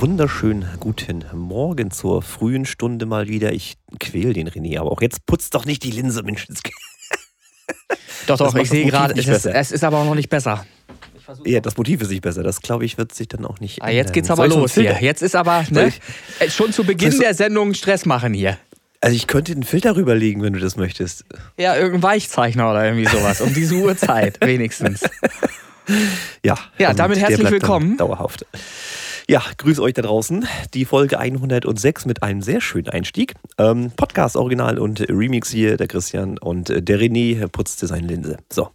wunderschönen guten Morgen zur frühen Stunde mal wieder. Ich quäl den René, aber auch jetzt putzt doch nicht die Linse, Mensch. Doch, doch, ich sehe gerade, es, es, ist aber auch noch nicht besser. Ja, das Motiv ist nicht besser. Das, glaube ich, wird sich dann auch nicht. Ah, jetzt geht's aber los hier. Jetzt ist aber ne, äh, schon zu Beginn der Sendung Stress machen hier. Also ich könnte den Filter rüberlegen, wenn du das möchtest. Ja, irgendein Weichzeichner oder irgendwie sowas. Um diese Uhrzeit wenigstens. Ja. Ja, damit herzlich willkommen. Dauerhaft. Ja, grüß euch da draußen. Die Folge 106 mit einem sehr schönen Einstieg. Ähm, Podcast Original und Remix hier, der Christian und äh, der René putzte seine Linse. So.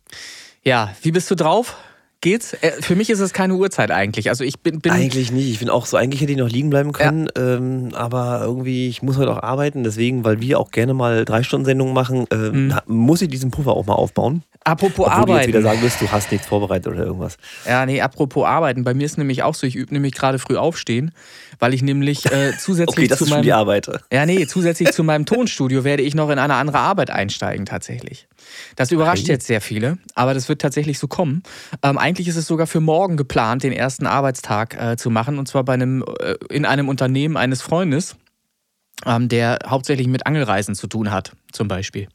Ja, wie bist du drauf? Geht's? Äh, für mich ist es keine Uhrzeit eigentlich. Also ich bin, bin eigentlich nicht. Ich bin auch so, eigentlich hätte ich noch liegen bleiben können, ja. ähm, aber irgendwie, ich muss heute auch arbeiten, deswegen, weil wir auch gerne mal drei Stunden Sendungen machen, äh, hm. muss ich diesen Puffer auch mal aufbauen. Apropos Obwohl Arbeiten. du jetzt wieder sagen wirst, du hast nichts vorbereitet oder irgendwas. Ja, nee, apropos Arbeiten. Bei mir ist nämlich auch so, ich übe nämlich gerade früh aufstehen, weil ich nämlich äh, zusätzlich okay, das zu ist meinem. Schon die Arbeit. Ja, nee, zusätzlich zu meinem Tonstudio werde ich noch in eine andere Arbeit einsteigen, tatsächlich. Das überrascht jetzt sehr viele, aber das wird tatsächlich so kommen. Ähm, eigentlich ist es sogar für morgen geplant, den ersten Arbeitstag äh, zu machen, und zwar bei einem, äh, in einem Unternehmen eines Freundes ähm, der hauptsächlich mit Angelreisen zu tun hat, zum Beispiel.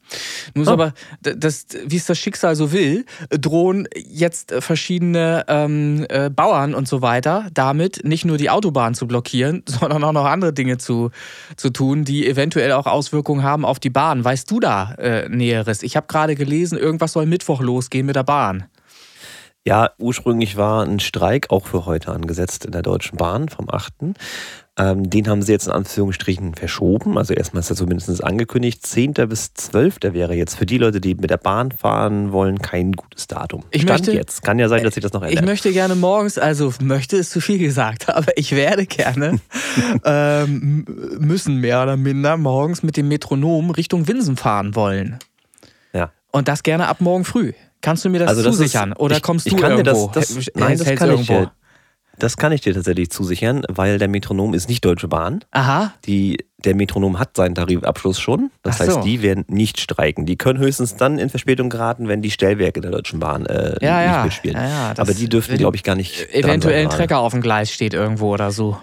Nun ist oh. aber, das, wie es das Schicksal so will, drohen jetzt verschiedene ähm, äh, Bauern und so weiter damit nicht nur die Autobahn zu blockieren, sondern auch noch andere Dinge zu, zu tun, die eventuell auch Auswirkungen haben auf die Bahn. Weißt du da äh, Näheres? Ich habe gerade gelesen, irgendwas soll Mittwoch losgehen mit der Bahn. Ja, ursprünglich war ein Streik auch für heute angesetzt in der Deutschen Bahn vom 8. Ähm, den haben sie jetzt in Anführungsstrichen verschoben. Also erstmal ist er zumindest angekündigt. 10. bis 12. wäre jetzt für die Leute, die mit der Bahn fahren wollen, kein gutes Datum. Ich Stand möchte, jetzt. Kann ja sein, dass sich das noch ändert. Ich möchte gerne morgens, also möchte ist zu viel gesagt, aber ich werde gerne ähm, müssen mehr oder minder morgens mit dem Metronom Richtung Winsen fahren wollen. Ja. Und das gerne ab morgen früh. Kannst du mir das, also das zusichern? Ist, Oder ich, kommst ich du kann irgendwo? Das, das, nein, das kann irgendwo? Das kann ich dir tatsächlich zusichern, weil der Metronom ist nicht Deutsche Bahn. Aha. Die, der Metronom hat seinen Tarifabschluss schon. Das Ach heißt, so. die werden nicht streiken. Die können höchstens dann in Verspätung geraten, wenn die Stellwerke der Deutschen Bahn äh, ja, nicht ja. mitspielen. Ja, ja, Aber die dürften, glaube ich, gar nicht. Eventuell ein Trecker auf dem Gleis steht irgendwo oder so.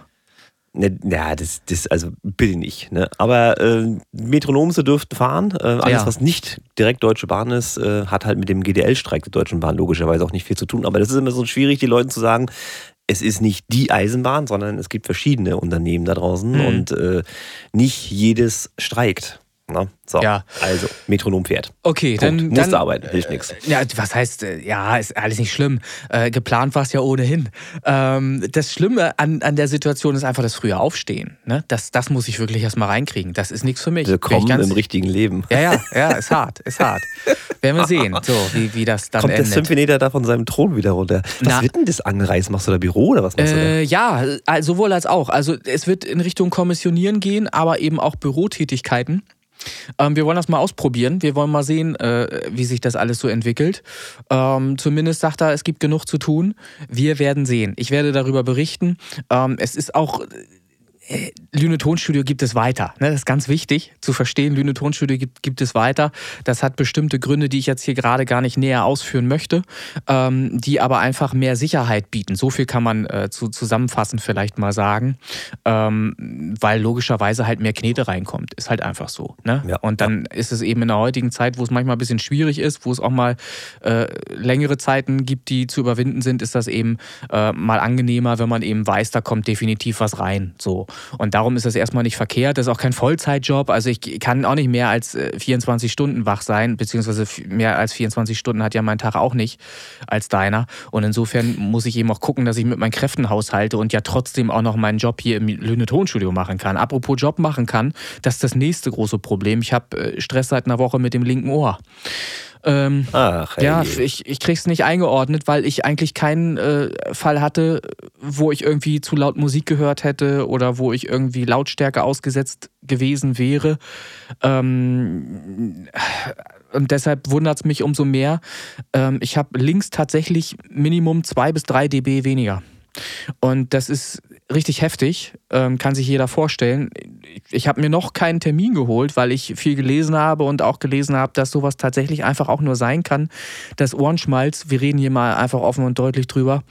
Ne, ja, das, das, also bitte nicht. Ne? Aber äh, Metronomse dürften fahren. Äh, alles, ja. was nicht direkt Deutsche Bahn ist, äh, hat halt mit dem GDL-Streik der Deutschen Bahn logischerweise auch nicht viel zu tun. Aber das ist immer so schwierig, die Leuten zu sagen, es ist nicht die Eisenbahn, sondern es gibt verschiedene Unternehmen da draußen mhm. und äh, nicht jedes streikt. Na, so, ja. also Metronom fährt. Okay, Punkt. dann. Musste dann, arbeiten, hilft nichts. Ja, was heißt, äh, ja, ist alles nicht schlimm. Äh, geplant war es ja ohnehin. Ähm, das Schlimme an, an der Situation ist einfach das frühe Aufstehen. Ne? Das, das muss ich wirklich erstmal reinkriegen. Das ist nichts für mich. Willkommen im richtigen Leben. Ja, ja, ja, ist hart, ist hart. Werden wir sehen, so, wie, wie das dann Kommt endet. der Symphonieter da von seinem Thron wieder runter? Was Na, wird denn das Angereist? Machst du da Büro oder was machst äh, du da? Ja, sowohl als auch. Also es wird in Richtung Kommissionieren gehen, aber eben auch Bürotätigkeiten. Ähm, wir wollen das mal ausprobieren. Wir wollen mal sehen, äh, wie sich das alles so entwickelt. Ähm, zumindest sagt er, es gibt genug zu tun. Wir werden sehen. Ich werde darüber berichten. Ähm, es ist auch Lüne Tonstudio gibt es weiter. Ne? Das ist ganz wichtig zu verstehen. Lüne Tonstudio gibt, gibt es weiter. Das hat bestimmte Gründe, die ich jetzt hier gerade gar nicht näher ausführen möchte, ähm, die aber einfach mehr Sicherheit bieten. So viel kann man äh, zu, zusammenfassend vielleicht mal sagen, ähm, weil logischerweise halt mehr Knete reinkommt. Ist halt einfach so. Ne? Ja. Und dann ist es eben in der heutigen Zeit, wo es manchmal ein bisschen schwierig ist, wo es auch mal äh, längere Zeiten gibt, die zu überwinden sind, ist das eben äh, mal angenehmer, wenn man eben weiß, da kommt definitiv was rein. So. Und darum ist das erstmal nicht verkehrt. Das ist auch kein Vollzeitjob. Also ich kann auch nicht mehr als 24 äh, Stunden wach sein, beziehungsweise mehr als 24 Stunden hat ja mein Tag auch nicht als deiner. Und insofern muss ich eben auch gucken, dass ich mit meinen Kräften haushalte und ja trotzdem auch noch meinen Job hier im Lüne Tonstudio machen kann. Apropos Job machen kann, das ist das nächste große Problem. Ich habe äh, Stress seit einer Woche mit dem linken Ohr. Ähm, Ach, hey. Ja, ich, ich krieg's nicht eingeordnet, weil ich eigentlich keinen äh, Fall hatte, wo ich irgendwie zu laut Musik gehört hätte oder wo ich irgendwie Lautstärke ausgesetzt gewesen wäre. Ähm, und deshalb wundert es mich umso mehr. Ähm, ich habe links tatsächlich Minimum 2 bis 3 dB weniger. Und das ist richtig heftig, ähm, kann sich jeder vorstellen. Ich habe mir noch keinen Termin geholt, weil ich viel gelesen habe und auch gelesen habe, dass sowas tatsächlich einfach auch nur sein kann. Das Ohrenschmalz, wir reden hier mal einfach offen und deutlich drüber,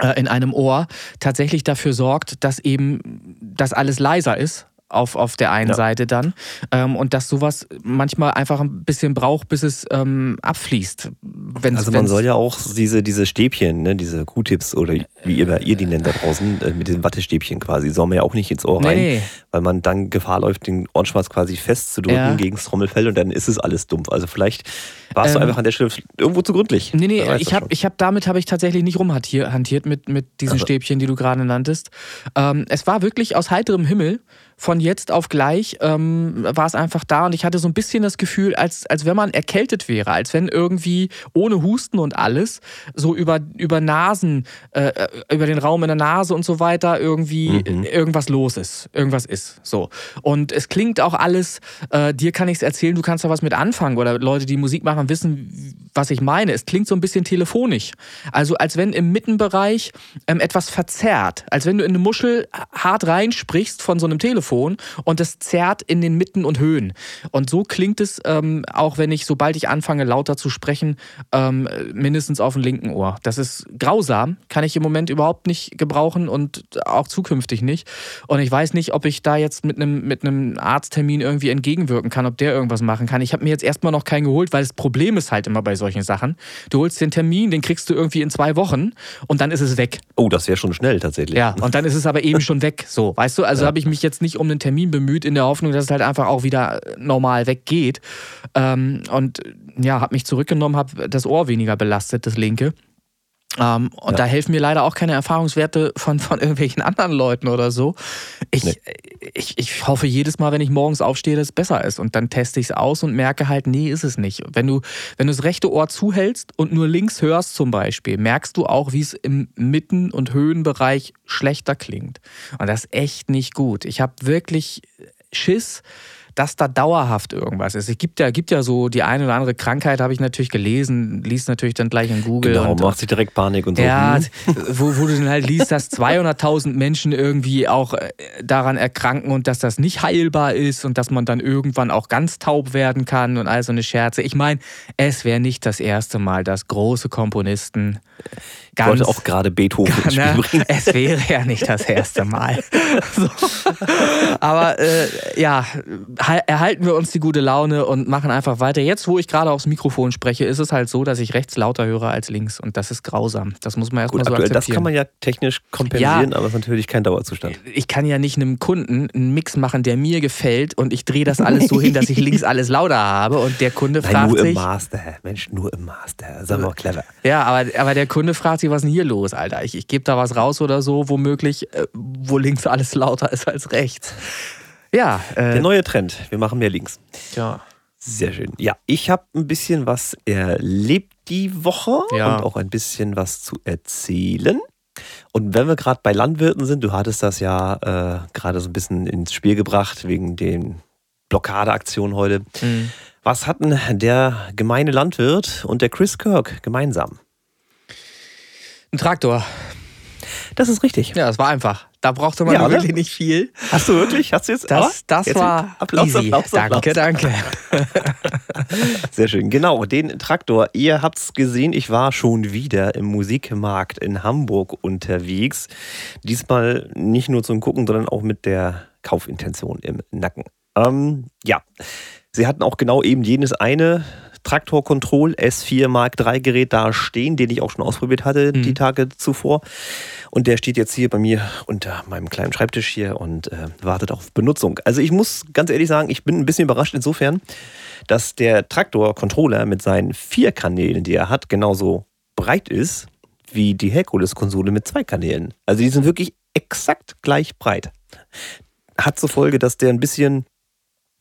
äh, in einem Ohr tatsächlich dafür sorgt, dass eben das alles leiser ist auf, auf der einen ja. Seite dann. Ähm, und dass sowas manchmal einfach ein bisschen braucht, bis es ähm, abfließt. Wenn's, also man wenn's soll ja auch diese, diese Stäbchen, ne, diese Q-Tips oder wie ihr, ihr die nennt da draußen, äh, mit diesen Wattestäbchen quasi, soll man ja auch nicht ins Ohr rein, nee. Weil man dann Gefahr läuft, den Ohrenschmalz quasi festzudrücken ja. gegen das Trommelfell und dann ist es alles dumpf. Also vielleicht warst ähm, du einfach an der Stelle irgendwo zu gründlich. Nee, nee, ich habe hab damit habe ich tatsächlich nicht rumhantiert mit, mit diesen also. Stäbchen, die du gerade nanntest. Ähm, es war wirklich aus heiterem Himmel von jetzt auf gleich ähm, war es einfach da und ich hatte so ein bisschen das Gefühl, als, als wenn man erkältet wäre, als wenn irgendwie ohne Husten und alles so über, über Nasen, äh, äh über den Raum in der Nase und so weiter irgendwie mhm. irgendwas los ist. Irgendwas ist. So. Und es klingt auch alles, äh, dir kann ich es erzählen, du kannst da was mit anfangen oder Leute, die Musik machen, wissen, was ich meine. Es klingt so ein bisschen telefonisch. Also als wenn im Mittenbereich ähm, etwas verzerrt. Als wenn du in eine Muschel hart reinsprichst von so einem Telefon und es zerrt in den Mitten und Höhen. Und so klingt es ähm, auch, wenn ich, sobald ich anfange, lauter zu sprechen, ähm, mindestens auf dem linken Ohr. Das ist grausam, kann ich im Moment überhaupt nicht gebrauchen und auch zukünftig nicht. Und ich weiß nicht, ob ich da jetzt mit einem mit einem Arzttermin irgendwie entgegenwirken kann, ob der irgendwas machen kann. Ich habe mir jetzt erstmal noch keinen geholt, weil das Problem ist halt immer bei so solchen Sachen. Du holst den Termin, den kriegst du irgendwie in zwei Wochen und dann ist es weg. Oh, das wäre schon schnell tatsächlich. Ja, und dann ist es aber eben schon weg. So, weißt du, also ja. habe ich mich jetzt nicht um den Termin bemüht, in der Hoffnung, dass es halt einfach auch wieder normal weggeht. Ähm, und ja, habe mich zurückgenommen, habe das Ohr weniger belastet, das linke. Ähm, und ja. da helfen mir leider auch keine Erfahrungswerte von, von irgendwelchen anderen Leuten oder so. Ich, nee. ich, ich hoffe jedes Mal, wenn ich morgens aufstehe, dass es besser ist. Und dann teste ich es aus und merke halt, nee, ist es nicht. Wenn du, wenn du das rechte Ohr zuhältst und nur links hörst zum Beispiel, merkst du auch, wie es im Mitten- und Höhenbereich schlechter klingt. Und das ist echt nicht gut. Ich habe wirklich Schiss, dass da dauerhaft irgendwas ist. Es gibt ja, gibt ja so die eine oder andere Krankheit, habe ich natürlich gelesen, liest natürlich dann gleich in Google. Genau, und, macht sich direkt Panik und so. Ja, hm? wo, wo du dann halt liest, dass 200.000 Menschen irgendwie auch äh, daran erkranken und dass das nicht heilbar ist und dass man dann irgendwann auch ganz taub werden kann und all so eine Scherze. Ich meine, es wäre nicht das erste Mal, dass große Komponisten Ganz, ich wollte auch gerade Beethoven ins Spiel bringen. Es wäre ja nicht das erste Mal. so. Aber äh, ja, erhalten wir uns die gute Laune und machen einfach weiter. Jetzt, wo ich gerade aufs Mikrofon spreche, ist es halt so, dass ich rechts lauter höre als links. Und das ist grausam. Das muss man erstmal so aktuell, akzeptieren. Das kann man ja technisch kompensieren, ja, aber es ist natürlich kein Dauerzustand. Ich kann ja nicht einem Kunden einen Mix machen, der mir gefällt und ich drehe das alles so hin, dass ich links alles lauter habe und der Kunde Nein, fragt nur sich... Nur im Master, Mensch, nur im Master. Ist aber clever. Ja, aber, aber der Kunde fragt sich, was ist denn hier los, Alter? Ich, ich gebe da was raus oder so, womöglich, äh, wo links alles lauter ist als rechts. Ja. Äh, Der neue Trend. Wir machen mehr links. Ja. Sehr schön. Ja, ich habe ein bisschen was erlebt die Woche ja. und auch ein bisschen was zu erzählen. Und wenn wir gerade bei Landwirten sind, du hattest das ja äh, gerade so ein bisschen ins Spiel gebracht wegen den Blockadeaktionen heute. Mhm. Was hatten der gemeine Landwirt und der Chris Kirk gemeinsam? Ein Traktor. Das ist richtig. Ja, das war einfach. Da brauchte man ja, wirklich nicht viel. Hast du wirklich? Hast du jetzt? Das, das jetzt war Applaus, easy. Applaus, Applaus, Danke, danke. Sehr schön. Genau, den Traktor. Ihr habt es gesehen, ich war schon wieder im Musikmarkt in Hamburg unterwegs. Diesmal nicht nur zum Gucken, sondern auch mit der Kaufintention im Nacken. Ähm, ja, sie hatten auch genau eben jenes eine Traktor Control S4 Mark III Gerät da stehen, den ich auch schon ausprobiert hatte mhm. die Tage zuvor. Und der steht jetzt hier bei mir unter meinem kleinen Schreibtisch hier und äh, wartet auf Benutzung. Also ich muss ganz ehrlich sagen, ich bin ein bisschen überrascht insofern, dass der Traktor-Controller mit seinen vier Kanälen, die er hat, genauso breit ist wie die Herkules-Konsole mit zwei Kanälen. Also die sind wirklich exakt gleich breit. Hat zur Folge, dass der ein bisschen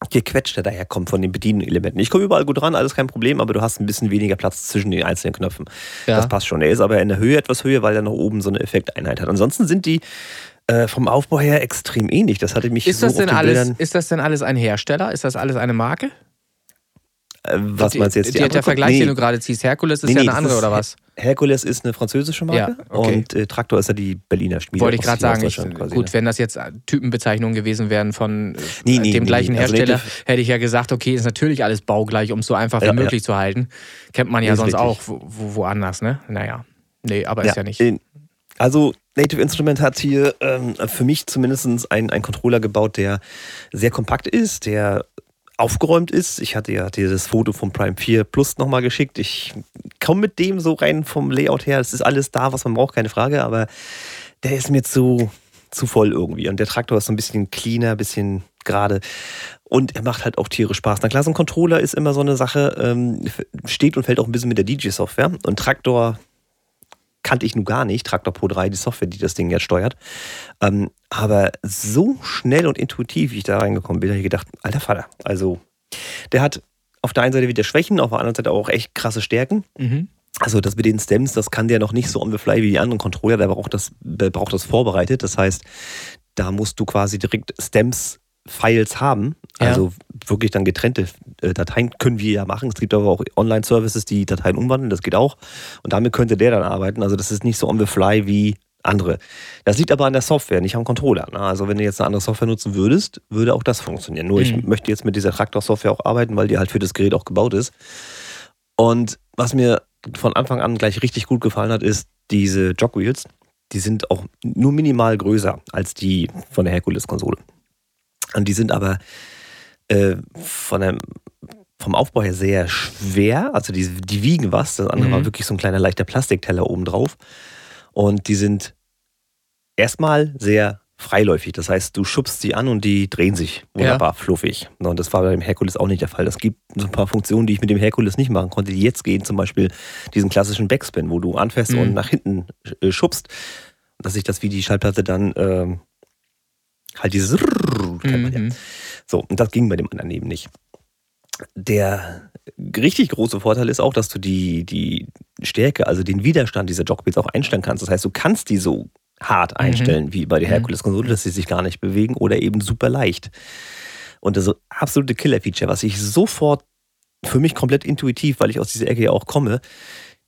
gequetschter daherkommt von den Bedienelementen. Ich komme überall gut ran, alles kein Problem, aber du hast ein bisschen weniger Platz zwischen den einzelnen Knöpfen. Ja. Das passt schon. Er ist aber in der Höhe etwas höher, weil er nach oben so eine Effekteinheit hat. Ansonsten sind die äh, vom Aufbau her extrem ähnlich. Das hatte mich ist so das denn alles, Ist das denn alles ein Hersteller? Ist das alles eine Marke? Äh, was meinst du jetzt? Die, die der Vergleich, nee. den du gerade ziehst, Herkules ist nee, ja eine andere, oder was? Herkules ist eine französische Marke ja, okay. und äh, Traktor ist ja die Berliner Schmiede. Wollte ich gerade sagen, ich, quasi, gut, ne? wenn das jetzt Typenbezeichnungen gewesen wären von nee, nee, dem gleichen also Hersteller, also hätte ich ja gesagt, okay, ist natürlich alles baugleich, um es so einfach wie ja, möglich zu halten. Kennt man ja sonst richtig. auch wo, wo, woanders, ne? Naja. Nee, aber ist ja nicht. Also Native Instrument hat hier ähm, für mich zumindest einen, einen Controller gebaut, der sehr kompakt ist, der aufgeräumt ist. Ich hatte ja dieses Foto vom Prime 4 Plus nochmal geschickt. Ich komme mit dem so rein vom Layout her. Es ist alles da, was man braucht, keine Frage, aber der ist mir zu, zu voll irgendwie. Und der Traktor ist so ein bisschen cleaner, ein bisschen gerade. Und er macht halt auch Tiere Spaß. Na klar, so ein Controller ist immer so eine Sache, ähm, steht und fällt auch ein bisschen mit der DJ-Software. Und Traktor kannte ich nun gar nicht, Traktor Pro 3, die Software, die das Ding jetzt steuert. Ähm, aber so schnell und intuitiv, wie ich da reingekommen bin, habe ich gedacht, alter Vater, also der hat auf der einen Seite wieder Schwächen, auf der anderen Seite auch echt krasse Stärken. Mhm. Also das mit den Stems, das kann der noch nicht so on the fly wie die anderen Controller, der braucht das, der braucht das vorbereitet. Das heißt, da musst du quasi direkt Stems Files haben, ja. also wirklich dann getrennte äh, Dateien können wir ja machen. Es gibt aber auch Online-Services, die Dateien umwandeln, das geht auch. Und damit könnte der dann arbeiten. Also das ist nicht so on the fly wie andere. Das liegt aber an der Software, nicht am Controller. Ne? Also wenn du jetzt eine andere Software nutzen würdest, würde auch das funktionieren. Nur mhm. ich möchte jetzt mit dieser Traktor-Software auch arbeiten, weil die halt für das Gerät auch gebaut ist. Und was mir von Anfang an gleich richtig gut gefallen hat, ist diese Jogwheels. Die sind auch nur minimal größer als die von der Hercules-Konsole. Und die sind aber äh, von einem, vom Aufbau her sehr schwer. Also die, die wiegen was. Das andere mhm. war wirklich so ein kleiner leichter Plastikteller oben drauf. Und die sind erstmal sehr freiläufig. Das heißt, du schubst sie an und die drehen sich wunderbar ja. fluffig. Und das war beim Herkules auch nicht der Fall. Es gibt so ein paar Funktionen, die ich mit dem Herkules nicht machen konnte, die jetzt gehen. Zum Beispiel diesen klassischen Backspin, wo du anfährst mhm. und nach hinten äh, schubst, dass sich das wie die Schallplatte dann ähm, halt dieses kennt man ja. Mhm. So, und das ging bei dem anderen eben nicht. Der richtig große Vorteil ist auch, dass du die, die Stärke, also den Widerstand dieser Jogwheels auch einstellen kannst. Das heißt, du kannst die so hart mhm. einstellen mhm. wie bei der mhm. Herkules-Konsole, dass sie sich gar nicht bewegen oder eben super leicht. Und das absolute Killer-Feature, was ich sofort für mich komplett intuitiv, weil ich aus dieser Ecke ja auch komme,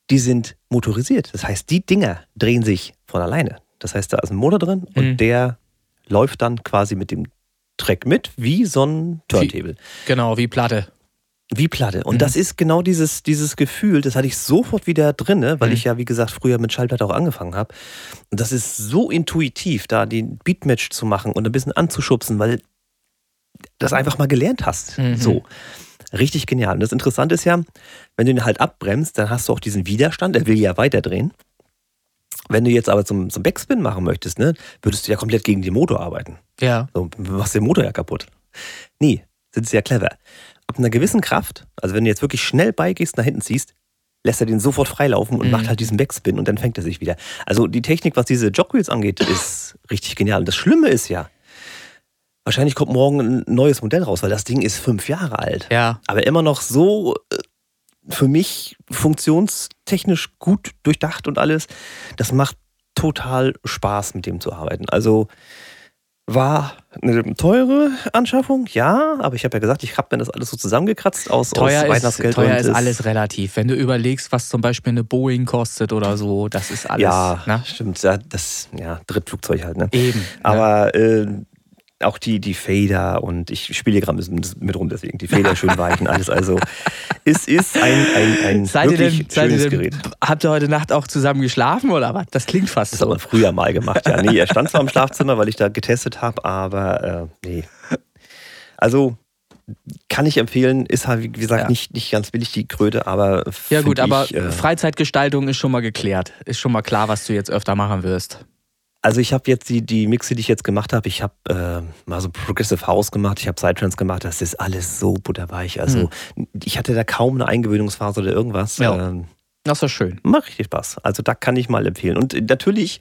die sind motorisiert. Das heißt, die Dinger drehen sich von alleine. Das heißt, da ist ein Motor drin und mhm. der läuft dann quasi mit dem Track mit, wie so ein Turntable. Wie, genau, wie Platte. Wie Platte. Und mhm. das ist genau dieses, dieses Gefühl, das hatte ich sofort wieder drin, weil mhm. ich ja, wie gesagt, früher mit Schallplatte auch angefangen habe. Und das ist so intuitiv, da den Beatmatch zu machen und ein bisschen anzuschubsen, weil das einfach mal gelernt hast. Mhm. So. Richtig genial. Und das Interessante ist ja, wenn du ihn halt abbremst, dann hast du auch diesen Widerstand, er will ja weiterdrehen. Wenn du jetzt aber zum, zum Backspin machen möchtest, ne, würdest du ja komplett gegen den Motor arbeiten. Ja. So, du machst den Motor ja kaputt. Nee, sind sie ja clever. Ab einer gewissen Kraft, also wenn du jetzt wirklich schnell beigehst, nach hinten ziehst, lässt er den sofort freilaufen und mhm. macht halt diesen Backspin und dann fängt er sich wieder. Also die Technik, was diese Jogwheels angeht, ist richtig genial. Und das Schlimme ist ja, wahrscheinlich kommt morgen ein neues Modell raus, weil das Ding ist fünf Jahre alt. Ja. Aber immer noch so äh, für mich funktionstechnisch gut durchdacht und alles. Das macht total Spaß, mit dem zu arbeiten. Also war eine teure Anschaffung, ja, aber ich habe ja gesagt, ich habe mir das alles so zusammengekratzt aus, teuer aus Weihnachtsgeld. Ist, teuer ist alles relativ. Wenn du überlegst, was zum Beispiel eine Boeing kostet oder so, das ist alles. Ja, ne? stimmt. Ja, das ja, Drittflugzeug halt. Ne? Eben. Aber äh, auch die, die Fader und ich spiele hier gerade ein bisschen mit rum, deswegen die Fader schön weichen, alles. Also es ist ein, ein, ein seid wirklich denn, schönes denn, Gerät. Habt ihr heute Nacht auch zusammen geschlafen oder was? Das klingt fast das so. Das hat man früher mal gemacht, ja. Nee, er stand zwar im Schlafzimmer, weil ich da getestet habe, aber äh, nee. Also kann ich empfehlen, ist halt, wie gesagt, ja. nicht, nicht ganz billig die Kröte, aber. Ja, gut, aber äh, Freizeitgestaltung ist schon mal geklärt. Ist schon mal klar, was du jetzt öfter machen wirst. Also ich habe jetzt die, die Mixe, die ich jetzt gemacht habe, ich habe äh, mal so Progressive House gemacht, ich habe Psytrance gemacht, das ist alles so butterweich. Also mhm. ich hatte da kaum eine Eingewöhnungsphase oder irgendwas. Ja. Ähm, das ist schön. Macht richtig Spaß. Also da kann ich mal empfehlen. Und natürlich,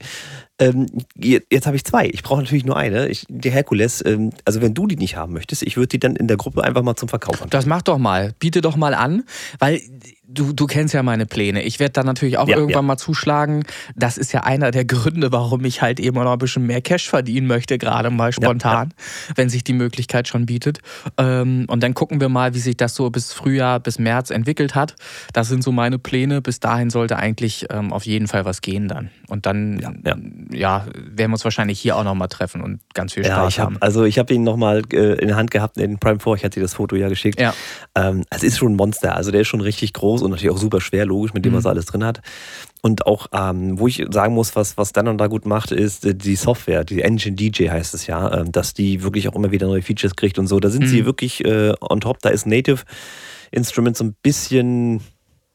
ähm, jetzt habe ich zwei. Ich brauche natürlich nur eine. Ich, die Herkules, ähm, also wenn du die nicht haben möchtest, ich würde die dann in der Gruppe einfach mal zum Verkauf anbieten. Das mach doch mal. Biete doch mal an, weil du, du kennst ja meine Pläne. Ich werde da natürlich auch ja, irgendwann ja. mal zuschlagen. Das ist ja einer der Gründe, warum ich halt eben noch ein bisschen mehr Cash verdienen möchte, gerade mal spontan, ja, wenn sich die Möglichkeit schon bietet. Ähm, und dann gucken wir mal, wie sich das so bis Frühjahr, bis März entwickelt hat. Das sind so meine Pläne. Bis dahin sollte eigentlich ähm, auf jeden Fall was gehen dann. Und dann ja, werden wir uns wahrscheinlich hier auch nochmal treffen und ganz viel Spaß hab, haben. Also ich habe ihn nochmal äh, in der Hand gehabt in Prime 4, ich hatte dir das Foto ja geschickt. Ja. Ähm, es ist schon ein Monster, also der ist schon richtig groß und natürlich auch super schwer, logisch, mit dem, Mhm. was er alles drin hat. Und auch, ähm, wo ich sagen muss, was, was Denon da gut macht, ist äh, die Software, die Engine DJ heißt es ja, ähm, dass die wirklich auch immer wieder neue Features kriegt und so. Da sind Mhm. sie wirklich äh, on top, da ist Native Instruments so ein bisschen,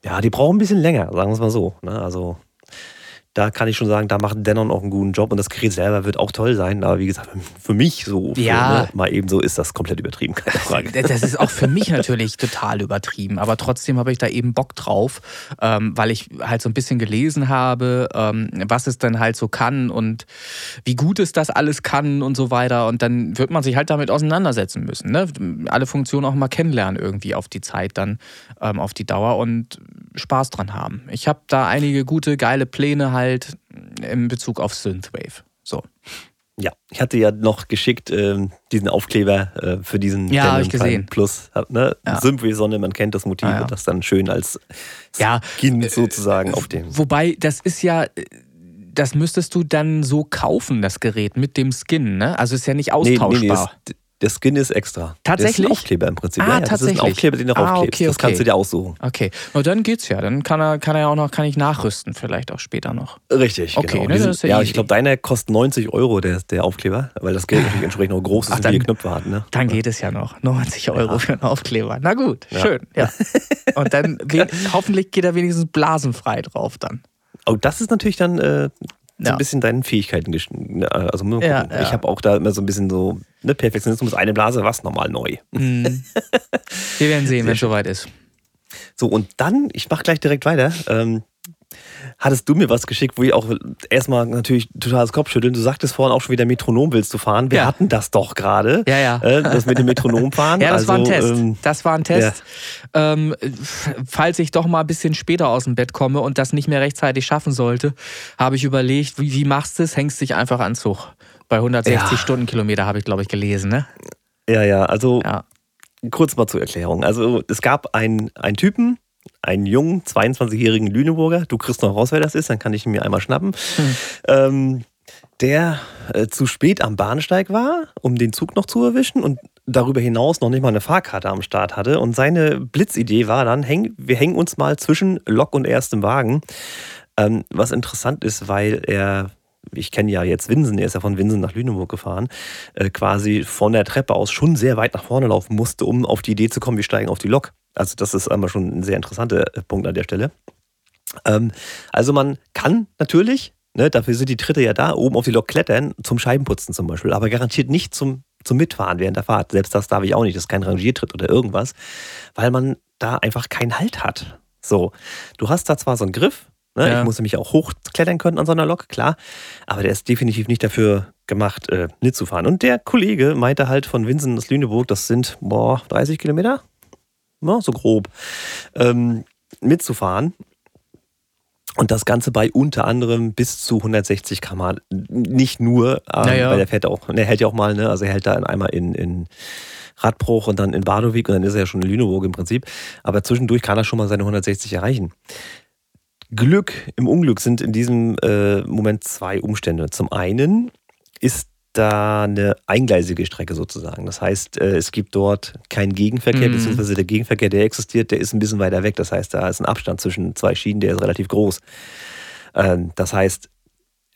ja, die brauchen ein bisschen länger, sagen wir es mal so. Ne? Also da kann ich schon sagen, da macht Denon auch einen guten Job und das Gerät selber wird auch toll sein. Aber wie gesagt, für mich so, für, Ja. ne, mal eben so ist das komplett übertrieben, keine Frage. Das ist auch für mich natürlich total übertrieben, aber trotzdem habe ich da eben Bock drauf, ähm, weil ich halt so ein bisschen gelesen habe, ähm, was es dann halt so kann und wie gut es das alles kann und so weiter. Und dann wird man sich halt damit auseinandersetzen müssen. Ne? Alle Funktionen auch mal kennenlernen irgendwie auf die Zeit dann, ähm, auf die Dauer und Spaß dran haben. Ich habe da einige gute, geile Pläne halt in Bezug auf Synthwave. So. Ja, ich hatte ja noch geschickt ähm, diesen Aufkleber äh, für diesen Ja, hab ich gesehen. Plus. Ne? Ja. Synthwave-Sonne, man kennt das Motiv Ah, ja. und das dann schön als Ja, Skin sozusagen auf dem. Wobei, das ist ja, äh, das müsstest du dann so kaufen, das Gerät mit dem Skin, ne? Also ist ja nicht Nee, nee, nee, austauschbar. das, der Skin ist extra. Tatsächlich? Das ist ein Aufkleber im Prinzip. Ah, ja, ja, das ist tatsächlich. ein Aufkleber, den du Ah, draufklebst. okay, Das kannst okay. du dir aussuchen. Okay, na dann geht's ja. Dann kann er, kann er ja auch noch, kann ich nachrüsten, vielleicht auch später noch. Richtig, Okay, genau. ne, sind- ja ja, ich glaube, deiner kostet 90 Euro, der, der Aufkleber, weil das Gerät natürlich entsprechend auch groß ist Ach, und viele dann- Knöpfe hat. Ne? Dann geht es ja noch. 90 Euro für einen Aufkleber. Na gut, schön. Ja. Und dann hoffentlich geht er wenigstens blasenfrei drauf dann. Oh, das ist natürlich dann äh, so Ja. ein bisschen deinen Fähigkeiten. gesch- ne, Also Ja, ich habe auch da immer so ein bisschen so ne, Perfektionismus, eine Blase, was normal neu. Hm. Wir werden sehen, wenn es soweit ist. So, und dann, ich mache gleich direkt weiter. Ähm, hattest du mir was geschickt, wo ich auch erstmal natürlich totales Kopfschütteln. Du sagtest vorhin auch schon wieder Metronom willst du fahren. Wir Ja. hatten das doch gerade. Ja, ja. Äh, das mit dem Metronom fahren. Ja, das war ein Also, Test. ähm, das war ein Test. Ähm, f- falls ich doch mal ein bisschen später aus dem Bett komme und das nicht mehr rechtzeitig schaffen sollte, habe ich überlegt, wie, wie machst du es? Hängst dich einfach an Zug. Bei 160 Ja. Stundenkilometer habe ich, glaube ich, gelesen. Ne? ja, ja, also Ja. kurz mal zur Erklärung. Also es gab einen, einen Typen, einen jungen, 22-jährigen Lüneburger. Du kriegst noch raus, wer das ist, dann kann ich ihn mir einmal schnappen. Hm. Ähm, der äh, zu spät am Bahnsteig war, um den Zug noch zu erwischen und darüber hinaus noch nicht mal eine Fahrkarte am Start hatte. Und seine Blitzidee war dann, häng, wir hängen uns mal zwischen Lok und erstem Wagen. Ähm, was interessant ist, weil er, ich kenne ja jetzt Winsen, er ist ja von Winsen nach Lüneburg gefahren, äh, quasi von der Treppe aus schon sehr weit nach vorne laufen musste, um auf die Idee zu kommen, wir steigen auf die Lok. Also das ist einmal schon ein sehr interessanter äh, Punkt an der Stelle. Ähm, also man kann natürlich, ne, dafür sind die Tritte ja da, oben auf die Lok klettern, zum Scheibenputzen zum Beispiel, aber garantiert nicht zum, zum Mitfahren während der Fahrt. Selbst das darf ich auch nicht, das ist kein Rangiertritt oder irgendwas, weil man da einfach keinen Halt hat. So, du hast da zwar so einen Griff, ne, Ja. ich muss nämlich auch hochklettern können an so einer Lok, klar, aber der ist definitiv nicht dafür gemacht, äh, mitzufahren. Und der Kollege meinte halt von Winsen bis Lüneburg, das sind, boah, 30 Kilometer? Ja, so grob. Ähm, mitzufahren. Und das Ganze bei unter anderem bis zu 160 km/h. Nicht nur, ähm, Naja. weil der fährt auch, der hält ja auch mal, ne? Also er hält da einmal in, in Radbruch und dann in Badowik und dann ist er ja schon in Lüneburg im Prinzip. Aber zwischendurch kann er schon mal seine 160 erreichen. Glück im Unglück sind in diesem äh, Moment zwei Umstände. Zum einen ist da eine eingleisige Strecke sozusagen. Das heißt, äh, es gibt dort keinen Gegenverkehr, Mhm. beziehungsweise der Gegenverkehr, der existiert, der ist ein bisschen weiter weg. Das heißt, da ist ein Abstand zwischen zwei Schienen, der ist relativ groß. Ähm, Das heißt,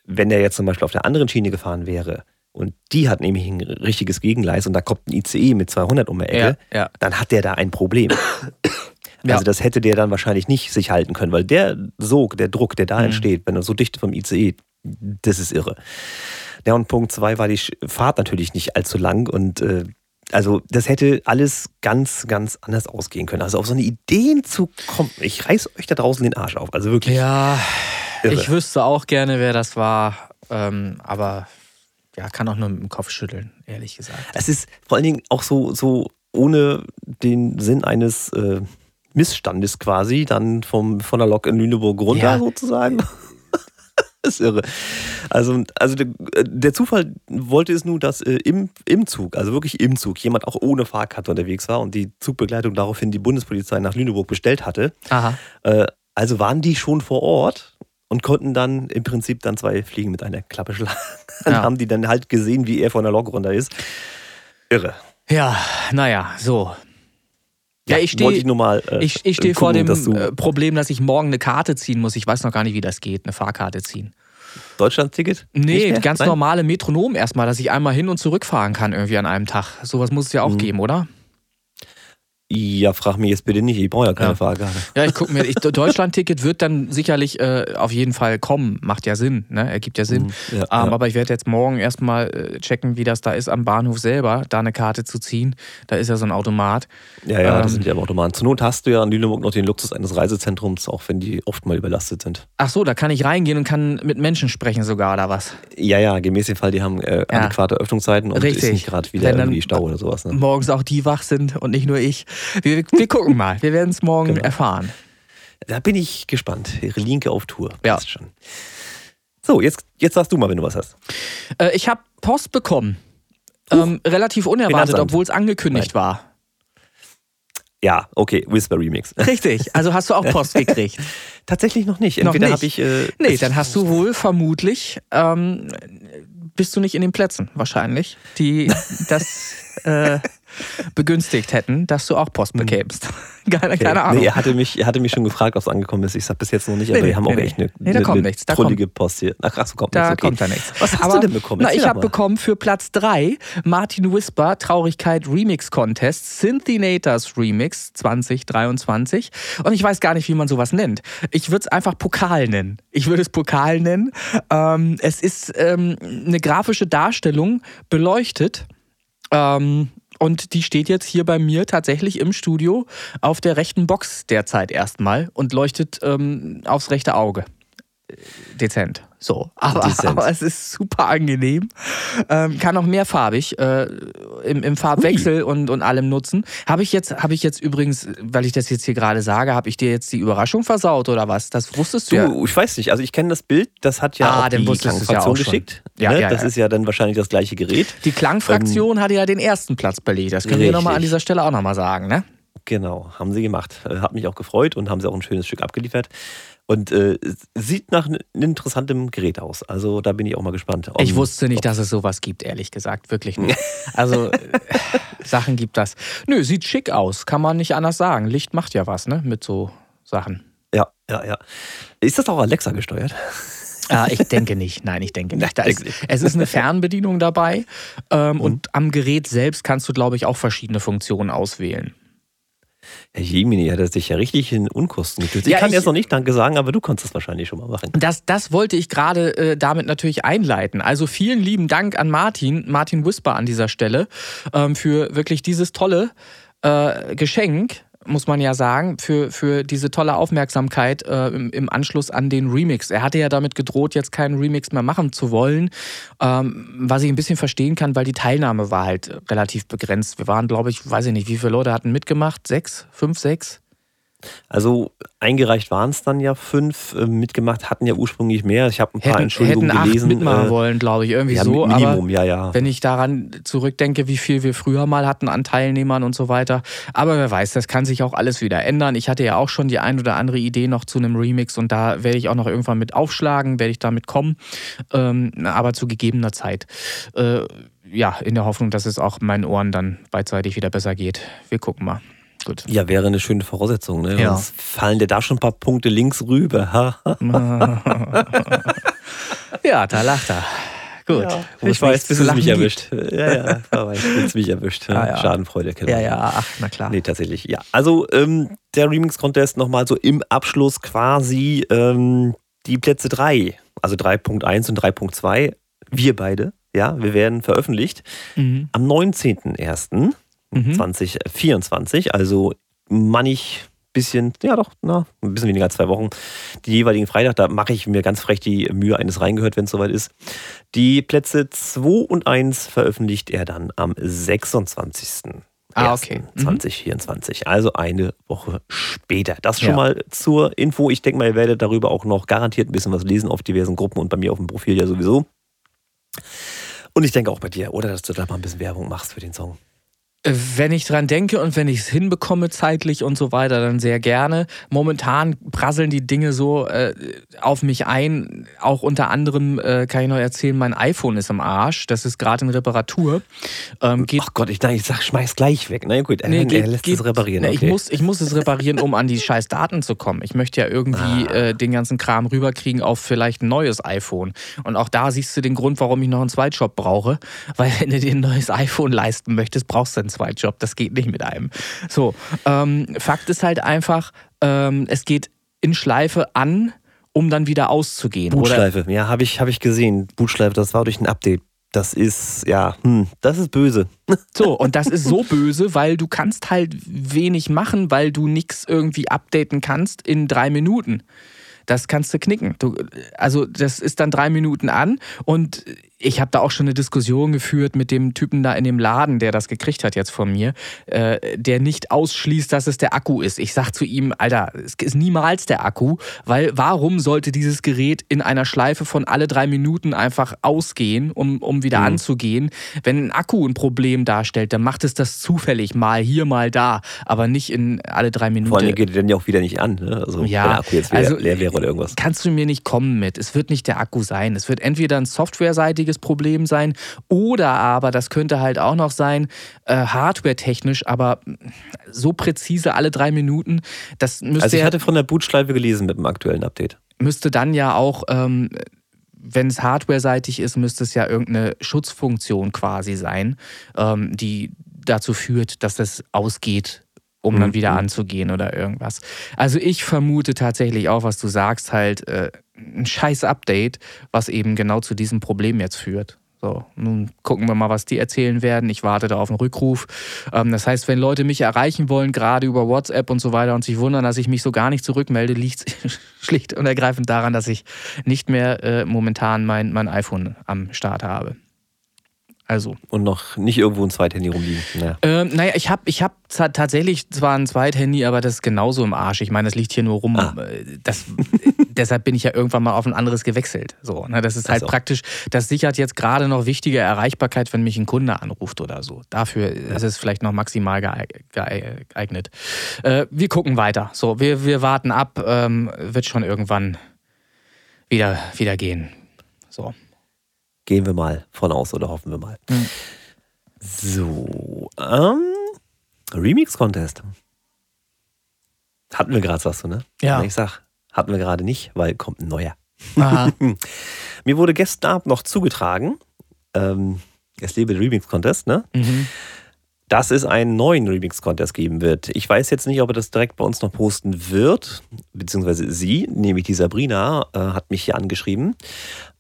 wenn er jetzt zum Beispiel auf der anderen Schiene gefahren wäre und die hat nämlich ein richtiges Gegengleis und da kommt ein ICE mit 200 um die Ecke, Ja, ja. dann hat der da ein Problem. Ja. Also das hätte der dann wahrscheinlich nicht sich halten können, weil der Sog, der Druck, der da Mhm. entsteht, wenn er so dicht vom ICE, das ist irre. Ja, und Punkt zwei war die Fahrt natürlich nicht allzu lang und äh, also das hätte alles ganz, ganz anders ausgehen können. Also auf so eine Ideen zu kommen, ich reiß euch da draußen den Arsch auf. Also wirklich. Ja, Irre. ich wüsste auch gerne, wer das war. Ähm, aber ja, kann auch nur mit dem Kopf schütteln, ehrlich gesagt. Es ist vor allen Dingen auch so, so ohne den Sinn eines äh, Missstandes quasi, dann vom, von der Lok in Lüneburg runter Ja. sozusagen. das ist irre. Also, also der, der Zufall wollte es nur, dass äh, im, im Zug, also wirklich im Zug, jemand auch ohne Fahrkarte unterwegs war und die Zugbegleitung daraufhin die Bundespolizei nach Lüneburg bestellt hatte. Aha. Äh, also waren die schon vor Ort und konnten dann im Prinzip dann zwei Fliegen mit einer Klappe schlagen. Dann ja. haben die dann halt gesehen, wie er von der Lok runter ist. Irre. Ja, naja, so. Ja, ich stehe ich, äh, ich, ich steh vor dem dass äh, Problem, dass ich morgen eine Karte ziehen muss. Ich weiß noch gar nicht, wie das geht, eine Fahrkarte ziehen. Deutschland-Ticket? Nee, ganz Nein? normale Metronom erstmal, dass ich einmal hin und zurück fahren kann irgendwie an einem Tag. Sowas muss es ja auch mhm. geben, oder? Ja, frag mich jetzt bitte nicht, ich brauche ja keine ja. Fahrkarte. Ja, ich gucke mir, Deutschland-Ticket wird dann sicherlich äh, auf jeden Fall kommen, macht ja Sinn, ne? ergibt ja Sinn. Mhm, ja, ähm, ja. Aber ich werde jetzt morgen erstmal äh, checken, wie das da ist am Bahnhof selber, da eine Karte zu ziehen. Da ist ja so ein Automat. Ja, ja, ähm, das sind ja Automaten. Zur Not hast du ja in Lüneburg noch den Luxus eines Reisezentrums, auch wenn die oft mal überlastet sind. Ach so, da kann ich reingehen und kann mit Menschen sprechen sogar, oder was? Ja, ja, gemäß dem Fall, die haben äh, adäquate Öffnungszeiten und Richtig. ist nicht gerade wieder wenn irgendwie Stau oder sowas. Ne? Morgens auch die wach sind und nicht nur ich. Wir, wir gucken mal. Wir werden es morgen genau. erfahren. Da bin ich gespannt. Ihre Linke auf Tour. Ja. schon. So, jetzt, jetzt sagst du mal, wenn du was hast. Äh, ich habe Post bekommen. Ähm, relativ unerwartet, obwohl es angekündigt Nein. war. Ja, okay, Whisper Remix. Richtig, also hast du auch Post gekriegt. Tatsächlich noch nicht. Entweder habe ich. Äh, nee, dann hast du wohl vermutlich. Ähm, bist du nicht in den Plätzen, wahrscheinlich, die das. Äh, begünstigt hätten, dass du auch Post hm. bekämst. keine, okay. keine Ahnung. Nee, er hatte, mich, er hatte mich schon gefragt, ob es angekommen ist. Ich sage bis jetzt noch nicht, aber nee, wir haben nee, auch echt eine, nee, da kommt eine nichts. Da trullige kommt, Post hier. Ach, so, kommt da nichts. Okay. kommt da nichts. Was hast aber, du denn bekommen? Na, ich habe bekommen für Platz 3 Martin Whisper Traurigkeit Remix Contest Synthinators Remix 2023. Und ich weiß gar nicht, wie man sowas nennt. Ich würde es einfach Pokal nennen. Ich würde es Pokal nennen. Ähm, es ist ähm, eine grafische Darstellung beleuchtet. Ähm, und die steht jetzt hier bei mir tatsächlich im Studio auf der rechten Box derzeit erstmal und leuchtet ähm, aufs rechte Auge. Dezent. So, aber, aber, es ist super angenehm. Ähm, kann auch mehrfarbig äh, im, im, Farbwechsel und, und allem nutzen. Habe ich jetzt, habe ich jetzt übrigens, weil ich das jetzt hier gerade sage, habe ich dir jetzt die Überraschung versaut oder was? Das wusstest du, du ja. Ich weiß nicht. Also ich kenne das Bild. Das hat ja ah, auch die Klangfraktion ja geschickt. Ja, ne? ja, das ist ja dann wahrscheinlich das gleiche Gerät. Die Klangfraktion ähm, hatte ja den ersten Platz belegt. Das können richtig. wir nochmal an dieser Stelle auch nochmal sagen, ne? Genau, haben sie gemacht. Äh, hat mich auch gefreut und haben sie auch ein schönes Stück abgeliefert. Und äh, sieht nach einem interessantem Gerät aus. Also da bin ich auch mal gespannt. Um, ich wusste nicht, dass es sowas gibt, ehrlich gesagt. Wirklich nicht. Also äh, Sachen gibt das. Nö, sieht schick aus. Kann man nicht anders sagen. Licht macht ja was, ne? Mit so Sachen. Ja, ja, ja. Ist das auch Alexa gesteuert? Ah, ich denke nicht. Nein, ich denke nicht. Ist, es ist eine Fernbedienung dabei. Ähm, mhm. Und am Gerät selbst kannst du, glaube ich, auch verschiedene Funktionen auswählen. Herr Jemini hat er sich ja richtig in Unkosten getötet. Ja, ich kann ich, jetzt noch nicht Danke sagen, aber du konntest das wahrscheinlich schon mal machen. Das, das wollte ich gerade äh, damit natürlich einleiten. Also vielen lieben Dank an Martin, Martin Whisper an dieser Stelle, ähm, für wirklich dieses tolle äh, Geschenk muss man ja sagen, für, für diese tolle Aufmerksamkeit äh, im, im, Anschluss an den Remix. Er hatte ja damit gedroht, jetzt keinen Remix mehr machen zu wollen, ähm, was ich ein bisschen verstehen kann, weil die Teilnahme war halt relativ begrenzt. Wir waren, glaube ich, weiß ich nicht, wie viele Leute hatten mitgemacht? Sechs? Fünf, sechs? Also eingereicht waren es dann ja fünf, äh, mitgemacht hatten ja ursprünglich mehr. Ich habe ein paar hätten, Entschuldigungen hätten acht gelesen. mitmachen äh, wollen, glaube ich, irgendwie ja, so. Minimum, aber ja, ja. Wenn ich daran zurückdenke, wie viel wir früher mal hatten an Teilnehmern und so weiter. Aber wer weiß, das kann sich auch alles wieder ändern. Ich hatte ja auch schon die ein oder andere Idee noch zu einem Remix und da werde ich auch noch irgendwann mit aufschlagen, werde ich damit kommen. Ähm, aber zu gegebener Zeit. Äh, ja, in der Hoffnung, dass es auch meinen Ohren dann beidseitig wieder besser geht. Wir gucken mal. Gut. Ja, wäre eine schöne Voraussetzung. Ne? Ja. Sonst fallen dir da schon ein paar Punkte links rüber. ja, da lacht er. Gut. Ja, ich weiß, bis es mich erwischt. Ja, ja, weiß, bis es mich erwischt. Ah, ja. Schadenfreude. Ja, ja, ach, na klar. Nee, tatsächlich. Ja, also ähm, der Remix-Contest nochmal so im Abschluss quasi ähm, die Plätze 3, also 3.1 und 3.2, wir beide, ja, wir werden veröffentlicht mhm. am 19.01 mhm. 2024. Also mannig bisschen, ja doch, na, ein bisschen weniger als zwei Wochen. Die jeweiligen Freitag, da mache ich mir ganz frech die Mühe eines reingehört, wenn es soweit ist. Die Plätze 2 und 1 veröffentlicht er dann am 26. Ah, okay. 2024, mhm. also eine Woche später. Das schon ja. mal zur Info. Ich denke mal, ihr werdet darüber auch noch garantiert ein bisschen was lesen auf diversen Gruppen und bei mir auf dem Profil ja sowieso. Und ich denke auch bei dir, oder dass du da mal ein bisschen Werbung machst für den Song. Wenn ich dran denke und wenn ich es hinbekomme zeitlich und so weiter, dann sehr gerne. Momentan prasseln die Dinge so äh, auf mich ein. Auch unter anderem äh, kann ich noch erzählen, mein iPhone ist im Arsch. Das ist gerade in Reparatur. Ähm, geht, Ach Gott, ich, ich sag, schmeiß gleich weg. Na gut, nee, er, geht, er lässt geht, es reparieren. Okay. ich, muss, ich muss es reparieren, um an die scheiß Daten zu kommen. Ich möchte ja irgendwie ah. äh, den ganzen Kram rüberkriegen auf vielleicht ein neues iPhone. Und auch da siehst du den Grund, warum ich noch einen Zweitjob brauche. Weil wenn du dir ein neues iPhone leisten möchtest, brauchst du einen Zweitjob. Das geht nicht mit einem. So, ähm, Fakt ist halt einfach, ähm, es geht in Schleife an, um dann wieder auszugehen. Bootschleife, oder? ja, habe ich, hab ich gesehen. Bootschleife, das war durch ein Update. Das ist, ja, hm, das ist böse. So, und das ist so böse, weil du kannst halt wenig machen, weil du nichts irgendwie updaten kannst in drei Minuten. Das kannst du knicken. Du, also das ist dann drei Minuten an und ich habe da auch schon eine Diskussion geführt mit dem Typen da in dem Laden, der das gekriegt hat jetzt von mir, äh, der nicht ausschließt, dass es der Akku ist. Ich sag zu ihm, Alter, es ist niemals der Akku, weil warum sollte dieses Gerät in einer Schleife von alle drei Minuten einfach ausgehen, um, um wieder mhm. anzugehen? Wenn ein Akku ein Problem darstellt, dann macht es das zufällig, mal hier, mal da, aber nicht in alle drei Minuten. Vor allem geht er dann ja auch wieder nicht an, ne? also, ja, wenn der Akku jetzt leer, also, leer wäre oder irgendwas. Kannst du mir nicht kommen mit. Es wird nicht der Akku sein. Es wird entweder ein softwareseitiges riesiges Problem sein. Oder aber, das könnte halt auch noch sein, äh, hardware-technisch, aber so präzise alle drei Minuten, das müsste. Also ich hatte von der Bootschleife gelesen mit dem aktuellen Update. Müsste dann ja auch. Ähm, wenn es hardware-seitig ist, müsste es ja irgendeine Schutzfunktion quasi sein, ähm, die dazu führt, dass das ausgeht, um dann wieder mhm. anzugehen oder irgendwas. Also ich vermute tatsächlich auch, was du sagst, halt äh, ein scheiß Update, was eben genau zu diesem Problem jetzt führt. So, nun gucken wir mal, was die erzählen werden. Ich warte da auf einen Rückruf. Ähm, das heißt, wenn Leute mich erreichen wollen, gerade über WhatsApp und so weiter, und sich wundern, dass ich mich so gar nicht zurückmelde, liegt es schlicht und ergreifend daran, dass ich nicht mehr äh, momentan mein, mein iPhone am Start habe. Also. Und noch nicht irgendwo ein Zweithandy rumliegen. Naja, ähm, naja ich habe ich hab tatsächlich zwar ein Zweithandy, aber das ist genauso im Arsch. Ich meine, das liegt hier nur rum. Ah. Äh, das, deshalb bin ich ja irgendwann mal auf ein anderes gewechselt. So, ne, das ist halt so. praktisch, das sichert jetzt gerade noch wichtige Erreichbarkeit, wenn mich ein Kunde anruft oder so. Dafür ja. ist es vielleicht noch maximal geeignet. Äh, wir gucken weiter. So, wir, wir warten ab. Ähm, wird schon irgendwann wieder, wieder gehen. So. Gehen wir mal von aus oder hoffen wir mal. Mhm. So, ähm, Remix-Contest. Hatten wir gerade, sagst du, ne? Ja. Ich sag, hatten wir gerade nicht, weil kommt ein neuer. Mir wurde gestern Abend noch zugetragen, ähm, es lebe Remix-Contest, ne? Mhm. Dass es einen neuen Remix-Contest geben wird. Ich weiß jetzt nicht, ob er das direkt bei uns noch posten wird, beziehungsweise sie, nämlich die Sabrina, äh, hat mich hier angeschrieben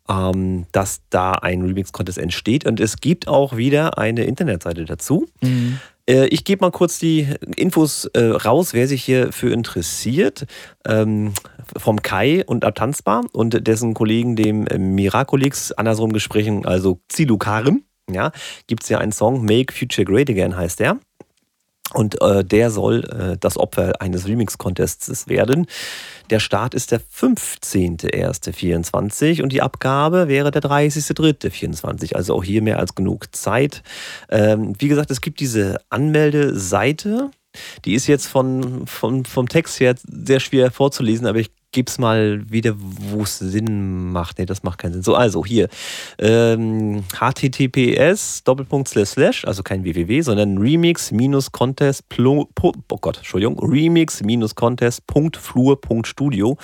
ähm, dass da ein Remix-Contest entsteht. Und es gibt auch wieder eine Internetseite dazu. Mhm. Äh, ich gebe mal kurz die Infos äh, raus, wer sich hierfür interessiert. Ähm, vom Kai und Abtanzbar und dessen Kollegen, dem äh, Miraculix, andersrum gesprochen, also Zilukarim, ja, gibt es ja einen Song, Make Future Great Again heißt der. Und äh, der soll äh, das Opfer eines Remix-Contests werden. Der Start ist der 15.01.24 und die Abgabe wäre der 30.03.24. Also auch hier mehr als genug Zeit. Ähm, wie gesagt, es gibt diese Anmeldeseite. Die ist jetzt von, von, vom Text her sehr schwer vorzulesen, aber ich gib's mal wieder, wo es Sinn macht. Nee, das macht keinen Sinn. So, also hier. Ähm, https Doppelpunkt slash slash, also kein www, sondern remix-contest, oh Gott, Entschuldigung, remix-contest.flur.studio.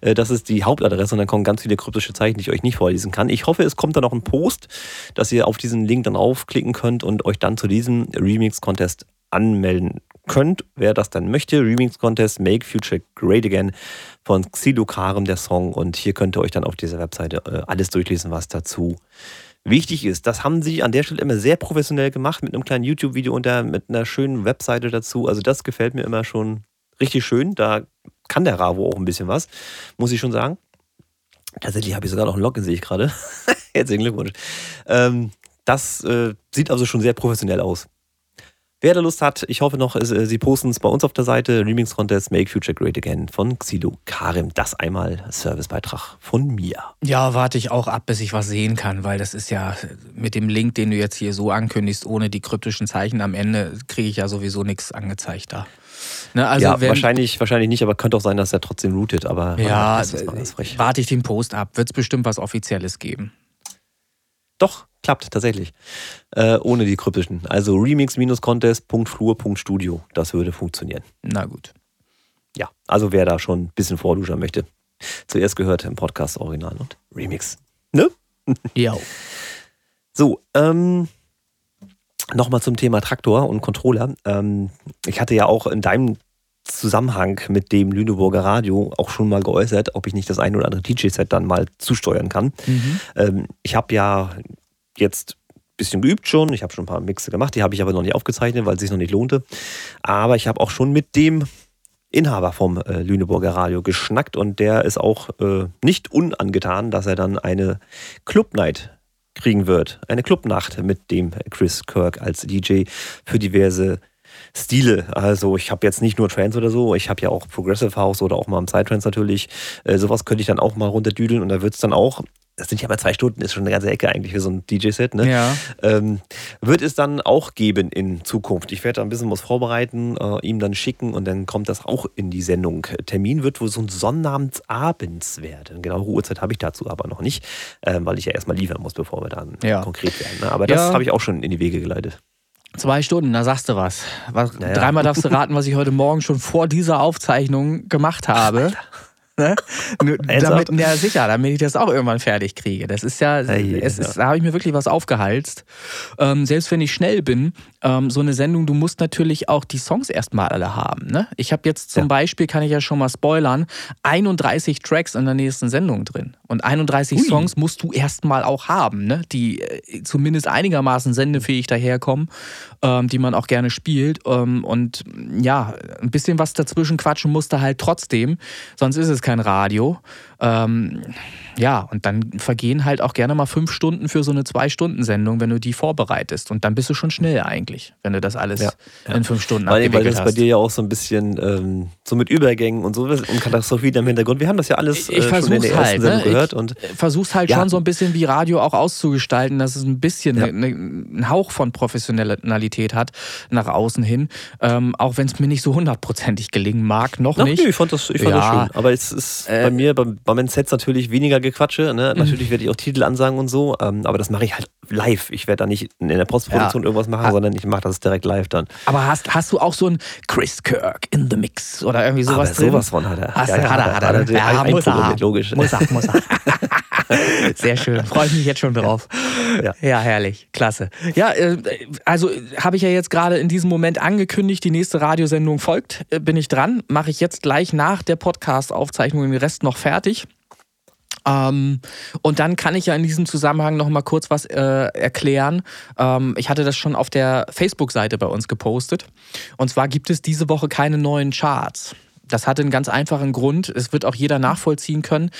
Äh, das ist die Hauptadresse und dann kommen ganz viele kryptische Zeichen, die ich euch nicht vorlesen kann. Ich hoffe, es kommt da noch ein Post, dass ihr auf diesen Link dann aufklicken könnt und euch dann zu diesem Remix-Contest anmelden könnt, wer das dann möchte. Remix Contest Make Future Great Again von Xido Karem, der Song. Und hier könnt ihr euch dann auf dieser Webseite äh, alles durchlesen, was dazu wichtig ist. Das haben sie an der Stelle immer sehr professionell gemacht, mit einem kleinen YouTube-Video und mit einer schönen Webseite dazu. Also das gefällt mir immer schon richtig schön. Da kann der Ravo auch ein bisschen was, muss ich schon sagen. Tatsächlich habe ich sogar noch ein Login, sehe ich gerade. Herzlichen Glückwunsch. Ähm, das äh, sieht also schon sehr professionell aus. Wer da Lust hat, ich hoffe noch, äh, sie posten es bei uns auf der Seite. Remix Contest Make Future Great Again von Xilo Karim. Das einmal Servicebeitrag von mir. Ja, warte ich auch ab, bis ich was sehen kann, weil das ist ja mit dem Link, den du jetzt hier so ankündigst, ohne die kryptischen Zeichen am Ende, kriege ich ja sowieso nichts angezeigt da. Ne, also ja, wenn, wahrscheinlich, wahrscheinlich nicht, aber könnte auch sein, dass er trotzdem routet. Aber ja, warte ich den Post ab. Wird es bestimmt was Offizielles geben. Doch, klappt tatsächlich. Äh, ohne die kryptischen. Also remix-contest.flur.studio. Das würde funktionieren. Na gut. Ja, also wer da schon ein bisschen vorduschen möchte. Zuerst gehört im Podcast Original und Remix. Ne? Ja. so, ähm, nochmal zum Thema Traktor und Controller. Ähm, ich hatte ja auch in deinem Zusammenhang mit dem Lüneburger Radio auch schon mal geäußert, ob ich nicht das ein oder andere DJ-Set dann mal zusteuern kann. Mhm. Ähm, ich habe ja jetzt ein bisschen geübt schon, ich habe schon ein paar Mixe gemacht, die habe ich aber noch nicht aufgezeichnet, weil es sich noch nicht lohnte. Aber ich habe auch schon mit dem Inhaber vom äh, Lüneburger Radio geschnackt und der ist auch äh, nicht unangetan, dass er dann eine Club Night kriegen wird. Eine Clubnacht mit dem Chris Kirk als DJ für diverse Stile. Also ich habe jetzt nicht nur Trance oder so, ich habe ja auch Progressive House oder auch mal im Psytrance natürlich. Äh, sowas könnte ich dann auch mal runterdüdeln und da wird es dann auch das sind ja mal zwei Stunden, ist schon eine ganze Ecke eigentlich für so ein DJ-Set, ne? Ja. Ähm, wird es dann auch geben in Zukunft. Ich werde da ein bisschen was vorbereiten, äh, ihm dann schicken und dann kommt das auch in die Sendung. Termin wird wohl so ein Sonnabends werden. Genau, Uhrzeit habe ich dazu aber noch nicht, äh, weil ich ja erstmal liefern muss, bevor wir dann ja. konkret werden. Ne? Aber das ja. habe ich auch schon in die Wege geleitet. Zwei Stunden, da sagst du was. was naja. Dreimal darfst du raten, was ich heute Morgen schon vor dieser Aufzeichnung gemacht habe. Ach, Ne? damit, ja, sicher, damit ich das auch irgendwann fertig kriege. Das ist ja, hey, es ist, da habe ich mir wirklich was aufgehalst. Ähm, selbst wenn ich schnell bin, ähm, so eine Sendung, du musst natürlich auch die Songs erstmal alle haben. Ne? Ich habe jetzt zum ja. Beispiel, kann ich ja schon mal spoilern, 31 Tracks in der nächsten Sendung drin. Und 31 Ui. Songs musst du erstmal auch haben, ne? die äh, zumindest einigermaßen sendefähig daherkommen, ähm, die man auch gerne spielt. Ähm, und ja, ein bisschen was dazwischen quatschen musst du halt trotzdem, sonst ist es kein Radio. Ähm, ja, und dann vergehen halt auch gerne mal fünf Stunden für so eine Zwei-Stunden-Sendung, wenn du die vorbereitest. Und dann bist du schon schnell eigentlich, wenn du das alles ja, ja. in fünf Stunden weil, weil das hast. bei dir ja auch so ein bisschen ähm, so mit Übergängen und so und Katastrophie im Hintergrund. Wir haben das ja alles äh, schon in der ersten halt, Sendung ne? gehört. Ich und versuch's halt ja. schon so ein bisschen wie Radio auch auszugestalten, dass es ein bisschen ne, ne, einen Hauch von Professionalität hat nach außen hin. Ähm, auch wenn es mir nicht so hundertprozentig gelingen mag, noch Ach, nicht. Nee, ich fand das, ich fand das schön. Aber es ist äh, bei mir, bei, bei meinen Sets natürlich weniger Gequatsche. Ne? Mhm. Natürlich werde ich auch Titel ansagen und so, ähm, aber das mache ich halt live. Ich werde da nicht in der Postproduktion irgendwas machen, sondern ich mache das direkt live dann. Aber hast, hast du auch so ein Chris Kirk in the Mix oder irgendwie sowas aber drin? sowas von hat er. Hast ja, hat er, hat er. Hat er, hat er, ja, muss er mit, logisch. Muss er, muss er. Sehr schön. Freue ich mich jetzt schon drauf. Ja, ja herrlich. Klasse. Ja, äh, also habe ich ja jetzt gerade in diesem Moment angekündigt, die nächste Radiosendung folgt. Äh, bin ich dran. Mache ich jetzt gleich nach der Podcast-Aufzeichnung den Rest noch fertig. Ähm, und dann kann ich ja in diesem Zusammenhang noch mal kurz was äh, erklären. Ähm, ich hatte das schon auf der Facebook-Seite bei uns gepostet. Und zwar gibt es diese Woche keine neuen Charts. Das hatte einen ganz einfachen Grund. Es wird auch jeder nachvollziehen können.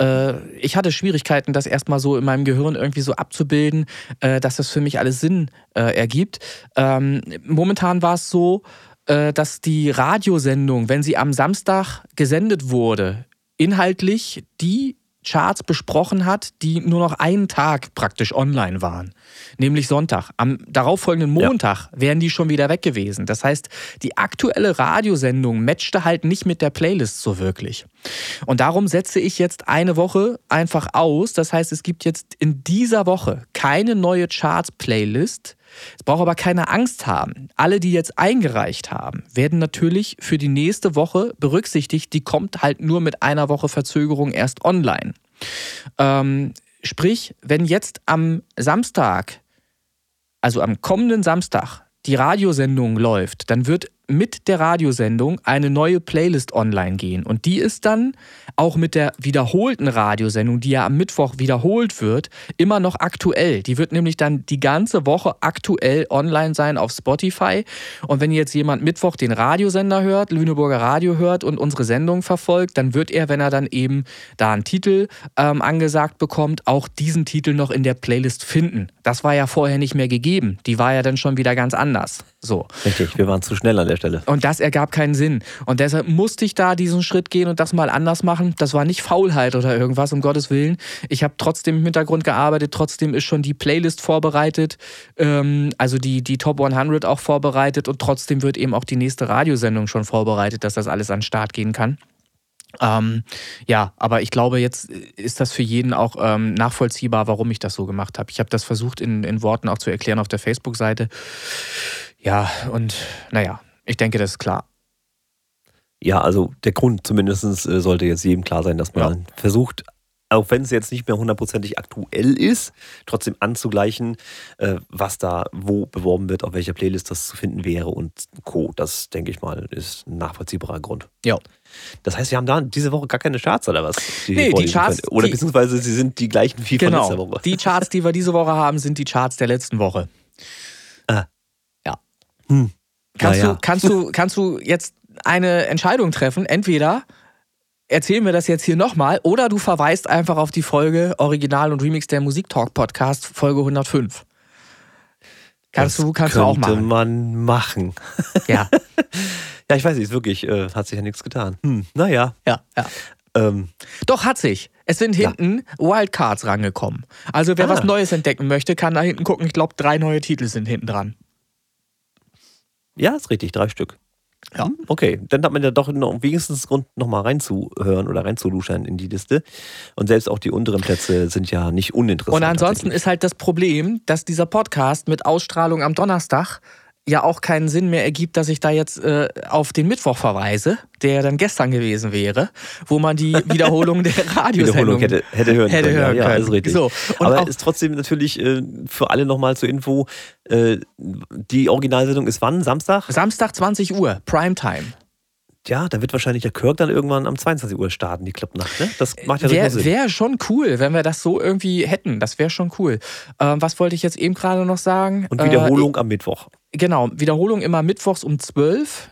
Äh, ich hatte Schwierigkeiten, das erstmal so in meinem Gehirn irgendwie so abzubilden, äh, dass das für mich alles Sinn äh, ergibt. Ähm, momentan war es so, dass die Radiosendung, wenn sie am Samstag gesendet wurde, inhaltlich die Charts besprochen hat, die nur noch einen Tag praktisch online waren, nämlich Sonntag. Am darauffolgenden Montag ja. wären die schon wieder weg gewesen. Das heißt, die aktuelle Radiosendung matchte halt nicht mit der Playlist so wirklich. Und darum setze ich jetzt eine Woche einfach aus. Das heißt, es gibt jetzt in dieser Woche keine neue Charts-Playlist es braucht aber keine Angst haben. Alle, die jetzt eingereicht haben, werden natürlich für die nächste Woche berücksichtigt. Die kommt halt nur mit einer Woche Verzögerung erst online. Ähm, sprich, wenn jetzt am Samstag, also am kommenden Samstag, die Radiosendung läuft, dann wird mit der Radiosendung eine neue Playlist online gehen. Und die ist dann auch mit der wiederholten Radiosendung, die ja am Mittwoch wiederholt wird, immer noch aktuell. Die wird nämlich dann die ganze Woche aktuell online sein auf Spotify. Und wenn jetzt jemand Mittwoch den Radiosender hört, Lüneburger Radio hört und unsere Sendung verfolgt, dann wird er, wenn er dann eben da einen Titel ähm, angesagt bekommt, auch diesen Titel noch in der Playlist finden. Das war ja vorher nicht mehr gegeben. Die war ja dann schon wieder ganz anders. So. Richtig, wir waren zu schnell an der Stelle. Und das ergab keinen Sinn. Und deshalb musste ich da diesen Schritt gehen und das mal anders machen. Das war nicht Faulheit oder irgendwas, um Gottes Willen. Ich habe trotzdem im Hintergrund gearbeitet, trotzdem ist schon die Playlist vorbereitet, ähm, also die, die Top 100 auch vorbereitet und trotzdem wird eben auch die nächste Radiosendung schon vorbereitet, dass das alles an den Start gehen kann. Ähm, ja, aber ich glaube, jetzt ist das für jeden auch ähm, nachvollziehbar, warum ich das so gemacht habe. Ich habe das versucht in, in Worten auch zu erklären auf der Facebook-Seite. Ja, und naja, ich denke, das ist klar. Ja, also der Grund zumindest äh, sollte jetzt jedem klar sein, dass man ja. versucht, auch wenn es jetzt nicht mehr hundertprozentig aktuell ist, trotzdem anzugleichen, äh, was da wo beworben wird, auf welcher Playlist das zu finden wäre und Co. Das, denke ich mal, ist ein nachvollziehbarer Grund. Ja. Das heißt, wir haben da diese Woche gar keine Charts oder was? Die nee, die Charts. Können. Oder die, beziehungsweise sie sind die gleichen wie genau, von letzter Woche. Die Charts, die wir diese Woche haben, sind die Charts der letzten Woche. Ah. Ja. Hm. Kannst, ja. Du, kannst, du, kannst du jetzt eine Entscheidung treffen? Entweder erzählen wir das jetzt hier nochmal oder du verweist einfach auf die Folge Original und Remix der Musiktalk Podcast, Folge 105. Kannst das du, kannst du auch machen. Könnte man machen. Ja. ja, ich weiß nicht, wirklich, äh, hat sich ja nichts getan. Hm, naja. Ja, ja. Ähm, Doch, hat sich. Es sind hinten ja. Wildcards rangekommen. Also wer ah. was Neues entdecken möchte, kann da hinten gucken. Ich glaube, drei neue Titel sind hinten dran. Ja, ist richtig, drei Stück. Ja. Okay, dann hat man ja doch noch wenigstens Grund, nochmal reinzuhören oder reinzuluschern in die Liste. Und selbst auch die unteren Plätze sind ja nicht uninteressant. Und ansonsten ist halt das Problem, dass dieser Podcast mit Ausstrahlung am Donnerstag ja auch keinen Sinn mehr ergibt, dass ich da jetzt äh, auf den Mittwoch verweise, der dann gestern gewesen wäre, wo man die Wiederholung der Radiosendung hätte, hätte hören hätte können. Hören ja, können. ist richtig. So, Aber ist trotzdem natürlich äh, für alle nochmal zur Info, äh, die Originalsendung ist wann? Samstag? Samstag 20 Uhr, Primetime. Ja, da wird wahrscheinlich der Kirk dann irgendwann am 22 Uhr starten, die Clubnacht. Ne? Das macht ja Wäre Sinn. Wäre schon cool, wenn wir das so irgendwie hätten. Das wäre schon cool. Ähm, was wollte ich jetzt eben gerade noch sagen? Und Wiederholung äh, am Mittwoch. Genau, Wiederholung immer mittwochs um 12.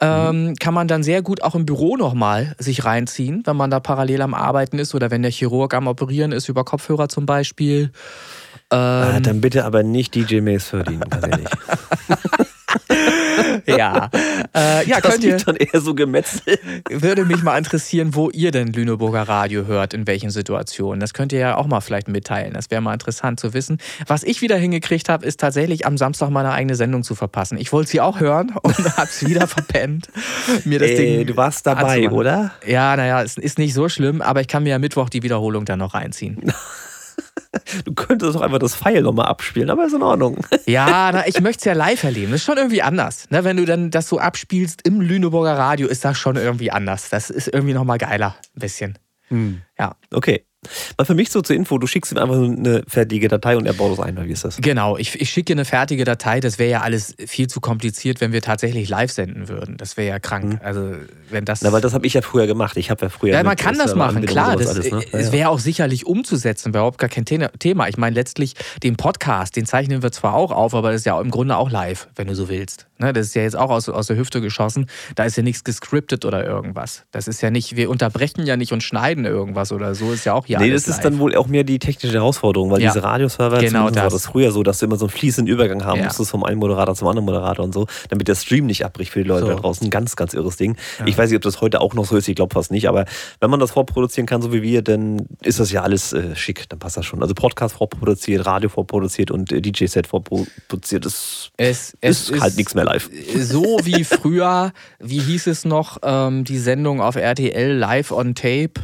Ähm, mhm. Kann man dann sehr gut auch im Büro nochmal sich reinziehen, wenn man da parallel am Arbeiten ist oder wenn der Chirurg am Operieren ist, über Kopfhörer zum Beispiel. Ah, ähm, ah, dann bitte aber nicht DJ Mace verdienen, ehrlich. ja. Äh, ja, das könnt ihr. dann eher so Gemetzel. Würde mich mal interessieren, wo ihr denn Lüneburger Radio hört, in welchen Situationen. Das könnt ihr ja auch mal vielleicht mitteilen. Das wäre mal interessant zu wissen. Was ich wieder hingekriegt habe, ist tatsächlich am Samstag meine eigene Sendung zu verpassen. Ich wollte sie auch hören und habe es wieder verpennt. Mir das Ey, Ding du warst dabei, oder? Ja, naja, es ist nicht so schlimm, aber ich kann mir ja Mittwoch die Wiederholung dann noch reinziehen. Du könntest doch einfach das Pfeil nochmal abspielen, aber ist in Ordnung. Ja, na, ich möchte es ja live erleben. Das ist schon irgendwie anders. Ne, wenn du dann das so abspielst im Lüneburger Radio, ist das schon irgendwie anders. Das ist irgendwie nochmal geiler, ein bisschen. Hm. Ja. Okay. Mal für mich so zur Info, du schickst ihm einfach eine fertige Datei und er baut es ein, oder wie ist das? Genau, ich, ich schicke eine fertige Datei. Das wäre ja alles viel zu kompliziert, wenn wir tatsächlich live senden würden. Das wäre ja krank. Mhm. Also, wenn das. Na, weil das habe ich ja früher gemacht. Ich habe ja früher. Ja, man kann das machen, klar. Das, alles, ne? Es wäre auch sicherlich umzusetzen, überhaupt gar kein Thema. Ich meine, letztlich den Podcast, den zeichnen wir zwar auch auf, aber das ist ja im Grunde auch live, wenn du so willst. Ne, das ist ja jetzt auch aus, aus der Hüfte geschossen. Da ist ja nichts gescriptet oder irgendwas. Das ist ja nicht, wir unterbrechen ja nicht und schneiden irgendwas oder so. Ist ja auch hier Nee, das ist live. dann wohl auch mehr die technische Herausforderung, weil ja. diese Radioserver, genau das. war das früher so, dass du immer so einen fließenden Übergang haben ja. musstest vom einen Moderator zum anderen Moderator und so, damit der Stream nicht abbricht für die Leute so. da draußen. Ein ganz, ganz irres Ding. Ja. Ich weiß nicht, ob das heute auch noch so ist, ich glaube fast nicht, aber wenn man das vorproduzieren kann, so wie wir, dann ist das ja alles äh, schick, dann passt das schon. Also Podcast vorproduziert, Radio vorproduziert und äh, DJ-Set vorproduziert, das es, es ist halt nichts mehr live. So wie früher, wie hieß es noch, ähm, die Sendung auf RTL Live on Tape?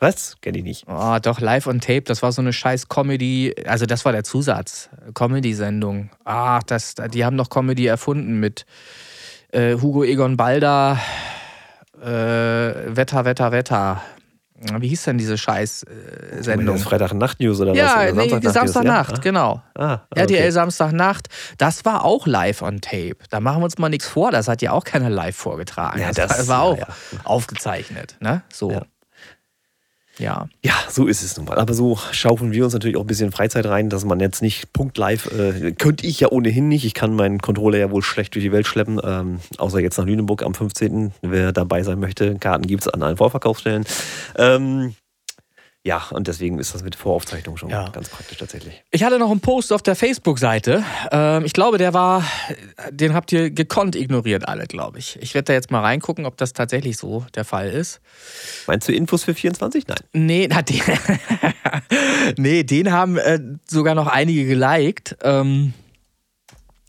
Was? Kenn ich nicht. Oh, doch, Live on Tape, das war so eine scheiß Comedy, also das war der Zusatz, Comedy-Sendung. Ah, das, die haben noch Comedy erfunden mit äh, Hugo Egon Balder, äh, Wetter, Wetter, Wetter. wie hieß denn diese Scheiß-Sendung? Äh, Freitag-Nacht-News oder ja, was? Oder nee, Samstagnacht, Samstagnacht, ja? genau. Ah, okay. RTL Samstagnacht, das war auch live on tape. Da machen wir uns mal nichts vor, das hat ja auch keiner live vorgetragen. Ja, das, das war auch ja, aufgezeichnet. Ne? So. Ja. Ja, so ist es nun mal. Aber so schaufeln wir uns natürlich auch ein bisschen Freizeit rein, dass man jetzt nicht punktlive, äh, könnte ich ja ohnehin nicht. Ich kann meinen Controller ja wohl schlecht durch die Welt schleppen, ähm, außer jetzt nach Lüneburg am 15. Wer dabei sein möchte, Karten gibt es an allen Vorverkaufsstellen. Ähm, ja, und deswegen ist das mit Voraufzeichnung schon ja. ganz praktisch tatsächlich. Ich hatte noch einen Post auf der Facebook-Seite. Ähm, ich glaube, der war, den habt ihr gekonnt ignoriert, alle, glaube ich. Ich werde da jetzt mal reingucken, ob das tatsächlich so der Fall ist. Meinst du Infos für 24? Nein. Nee, na, den, nee, den haben äh, sogar noch einige geliked. Ähm,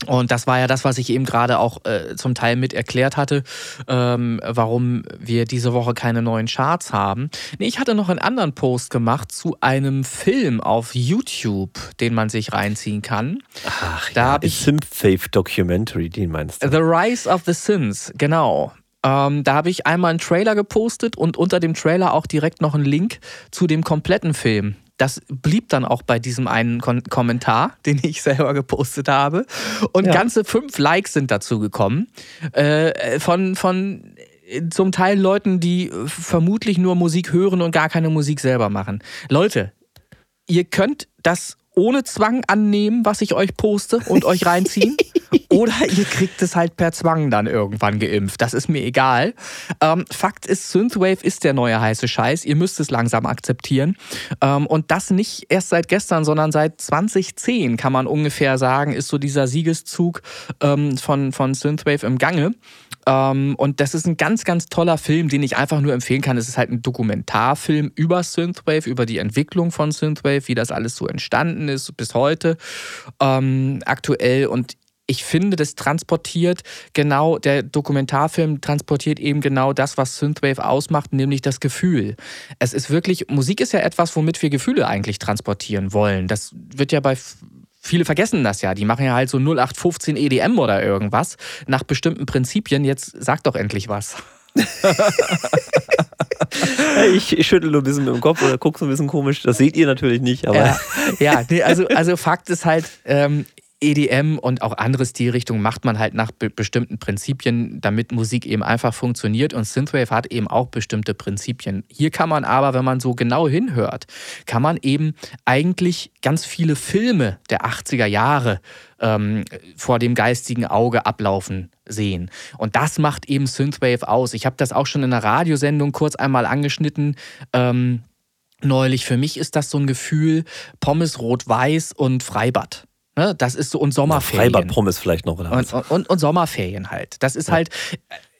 und das war ja das, was ich eben gerade auch äh, zum Teil mit erklärt hatte, ähm, warum wir diese Woche keine neuen Charts haben. Nee, ich hatte noch einen anderen Post gemacht zu einem Film auf YouTube, den man sich reinziehen kann. Ach, da ja, habe ich Synthwave Documentary, den meinst du? The Rise of the Sins, genau. Ähm, da habe ich einmal einen Trailer gepostet und unter dem Trailer auch direkt noch einen Link zu dem kompletten Film. Das blieb dann auch bei diesem einen Kon Kommentar, den ich selber gepostet habe. Und ja. ganze fünf Likes sind dazu gekommen. Äh, von, von zum Teil Leuten, die vermutlich nur Musik hören und gar keine Musik selber machen. Leute, ihr könnt das ohne Zwang annehmen, was ich euch poste und euch reinziehen. Oder ihr kriegt es halt per Zwang dann irgendwann geimpft. Das ist mir egal. Ähm, Fakt ist, Synthwave ist der neue heiße Scheiß. Ihr müsst es langsam akzeptieren. Ähm, und das nicht erst seit gestern, sondern seit 2010 kann man ungefähr sagen, ist so dieser Siegeszug ähm, von, von Synthwave im Gange. Ähm, und das ist ein ganz, ganz toller Film, den ich einfach nur empfehlen kann. Es ist halt ein Dokumentarfilm über Synthwave, über die Entwicklung von Synthwave, wie das alles so entstanden ist bis heute ähm, aktuell. Und ich finde, das transportiert genau, der Dokumentarfilm transportiert eben genau das, was Synthwave ausmacht, nämlich das Gefühl. Es ist wirklich, Musik ist ja etwas, womit wir Gefühle eigentlich transportieren wollen. Das wird ja bei viele vergessen das ja. Die machen ja halt so 0815 EDM oder irgendwas nach bestimmten Prinzipien. Jetzt sag doch endlich was. ich, ich schüttel nur ein bisschen mit dem Kopf oder gucke so ein bisschen komisch. Das seht ihr natürlich nicht, aber. Ja, ja nee, also, also Fakt ist halt, ähm, EDM und auch andere Stilrichtungen macht man halt nach be bestimmten Prinzipien, damit Musik eben einfach funktioniert. Und Synthwave hat eben auch bestimmte Prinzipien. Hier kann man aber, wenn man so genau hinhört, kann man eben eigentlich ganz viele Filme der 80er Jahre ähm, vor dem geistigen Auge ablaufen sehen. Und das macht eben Synthwave aus. Ich habe das auch schon in einer Radiosendung kurz einmal angeschnitten. Ähm, neulich. Für mich ist das so ein Gefühl Pommes rot-weiß und Freibad. Ne? Das ist so und Sommerferien. Freibad-Pommes vielleicht noch, oder was? Und, und, und, Sommerferien halt. Das ist ja. halt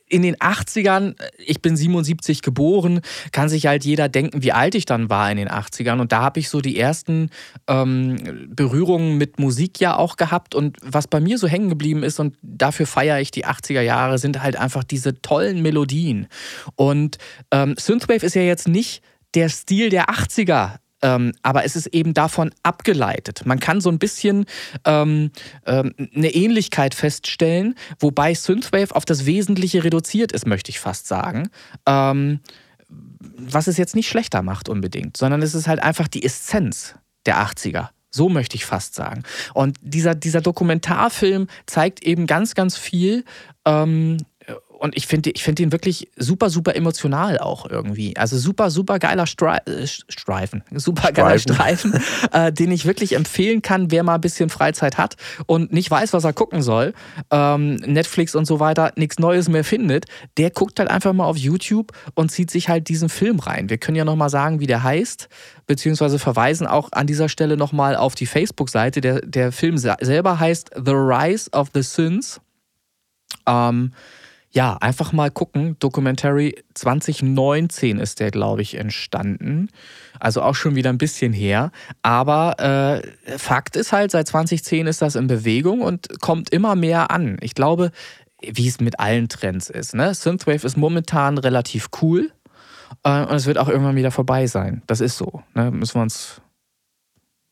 in den 80ern, ich bin 77 geboren, kann sich halt jeder denken, wie alt ich dann war in den 80ern. Und da habe ich so die ersten ähm, Berührungen mit Musik ja auch gehabt. Und was bei mir so hängen geblieben ist, und dafür feiere ich die 80er Jahre, sind halt einfach diese tollen Melodien. Und ähm, Synthwave ist ja jetzt nicht der Stil der 80er ähm, aber es ist eben davon abgeleitet. Man kann so ein bisschen ähm, ähm, eine Ähnlichkeit feststellen, wobei Synthwave auf das Wesentliche reduziert ist, möchte ich fast sagen. Ähm, was es jetzt nicht schlechter macht unbedingt, sondern es ist halt einfach die Essenz der 80er. So möchte ich fast sagen. Und dieser, dieser Dokumentarfilm zeigt eben ganz, ganz viel ähm, und ich finde ich find ihn wirklich super, super emotional auch irgendwie. Also super, super geiler Stri äh, Streifen, super geiler Streifen, äh, den ich wirklich empfehlen kann, wer mal ein bisschen Freizeit hat und nicht weiß, was er gucken soll, ähm, Netflix und so weiter nichts Neues mehr findet, der guckt halt einfach mal auf YouTube und zieht sich halt diesen Film rein. Wir können ja nochmal sagen, wie der heißt, beziehungsweise verweisen auch an dieser Stelle nochmal auf die Facebook-Seite. Der, der Film selber heißt The Rise of the Sins. Ähm, ja, einfach mal gucken. Documentary 2019 ist der, glaube ich, entstanden. Also auch schon wieder ein bisschen her. Aber äh, Fakt ist halt, seit 2010 ist das in Bewegung und kommt immer mehr an. Ich glaube, wie es mit allen Trends ist. Ne? Synthwave ist momentan relativ cool äh, und es wird auch irgendwann wieder vorbei sein. Das ist so. Ne? Müssen wir uns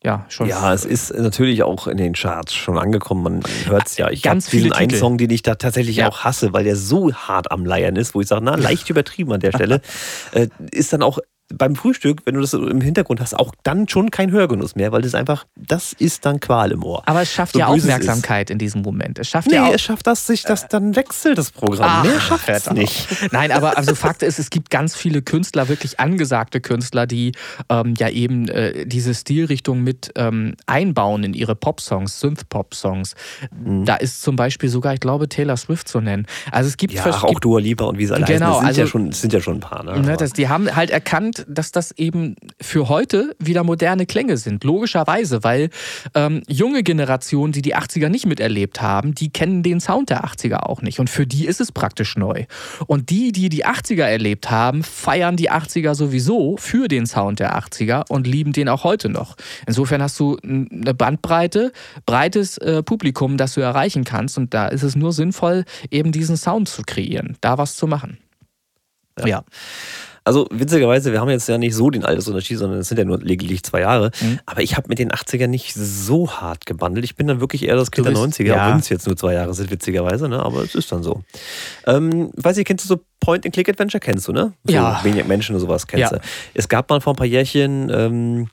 ja, schon. Ja, es ist natürlich auch in den Charts schon angekommen. Man hört es ja. Ich habe diesen einen Song, den ich da tatsächlich ja. auch hasse, weil der so hart am Leiern ist, wo ich sage, na, leicht übertrieben an der Stelle. äh, ist dann auch beim Frühstück, wenn du das im Hintergrund hast, auch dann schon kein Hörgenuss mehr, weil das einfach, das ist dann Qual im Ohr. Aber es schafft so ja Aufmerksamkeit in diesem Moment. Es schafft nee, ja es schafft, dass sich das dann wechselt, das Programm. Ach, Mehr schafft es nicht. Nein, aber also Fakt ist, es gibt ganz viele Künstler, wirklich angesagte Künstler, die ähm, ja eben äh, diese Stilrichtung mit ähm, einbauen in ihre Pop-Songs, Synth-Pop-Songs. Mhm. Da ist zum Beispiel sogar, ich glaube, Taylor Swift zu nennen. Also es gibt ja, auch Dua Lipa und wie sie alle genau, heißen. Das sind, also, ja schon, sind ja schon ein paar. Ne? Ne, das, die haben halt erkannt, dass das eben für heute wieder moderne Klänge sind. Logischerweise, weil ähm, junge Generationen, die die 80er nicht miterlebt haben, die kennen den Sound der 80er auch nicht. Und für die ist es praktisch neu. Und die, die die 80er erlebt haben, feiern die 80er sowieso für den Sound der 80er und lieben den auch heute noch. Insofern hast du eine Bandbreite, breites äh, Publikum, das du erreichen kannst. Und da ist es nur sinnvoll, eben diesen Sound zu kreieren, da was zu machen. ja. ja. Also witzigerweise, wir haben jetzt ja nicht so den Altersunterschied, sondern es sind ja nur lediglich zwei Jahre. Mhm. Aber ich habe mit den 80ern nicht so hart gebandelt. Ich bin dann wirklich eher das Kind der 90er, ja. auch wenn es jetzt nur zwei Jahre sind, witzigerweise, ne? aber es ist dann so. Ähm, weiß ich, kennst du so Point-and-Click-Adventure? Kennst du, ne? So ja. Wenig Menschen und sowas kennst ja. du. Es gab mal vor ein paar Jährchen ähm,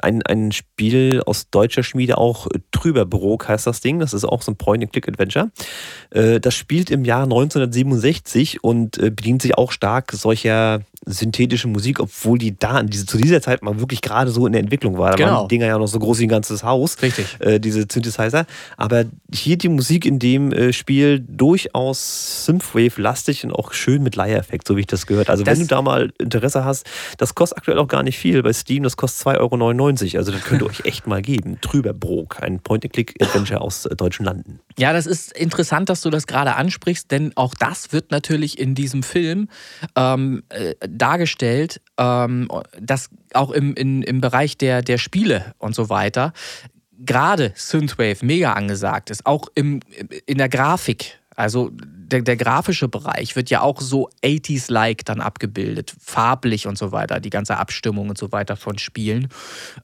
ein, ein Spiel aus deutscher Schmiede auch, Trüberbrook heißt das Ding, das ist auch so ein Point-and-Click-Adventure. Äh, das spielt im Jahr 1967 und äh, bedient sich auch stark solcher synthetische Musik, obwohl die da diese, zu dieser Zeit mal wirklich gerade so in der Entwicklung war. Da genau. waren die Dinger ja noch so groß wie ein ganzes Haus. Richtig. Äh, diese Synthesizer. Aber hier die Musik in dem äh, Spiel durchaus Synthwave-lastig und auch schön mit Leiereffekt, so wie ich das gehört. Also das wenn du da mal Interesse hast, das kostet aktuell auch gar nicht viel bei Steam, das kostet 2,99 Euro. Also das könnt ihr euch echt mal geben. Trüberbrook, ein Point-and-Click-Adventure aus äh, deutschen Landen. Ja, das ist interessant, dass du das gerade ansprichst, denn auch das wird natürlich in diesem Film ähm, äh, dargestellt, ähm, dass auch im, in, im Bereich der, der Spiele und so weiter gerade Synthwave mega angesagt ist, auch im, in der Grafik. Also der, der grafische Bereich wird ja auch so 80s-like dann abgebildet, farblich und so weiter, die ganze Abstimmung und so weiter von Spielen.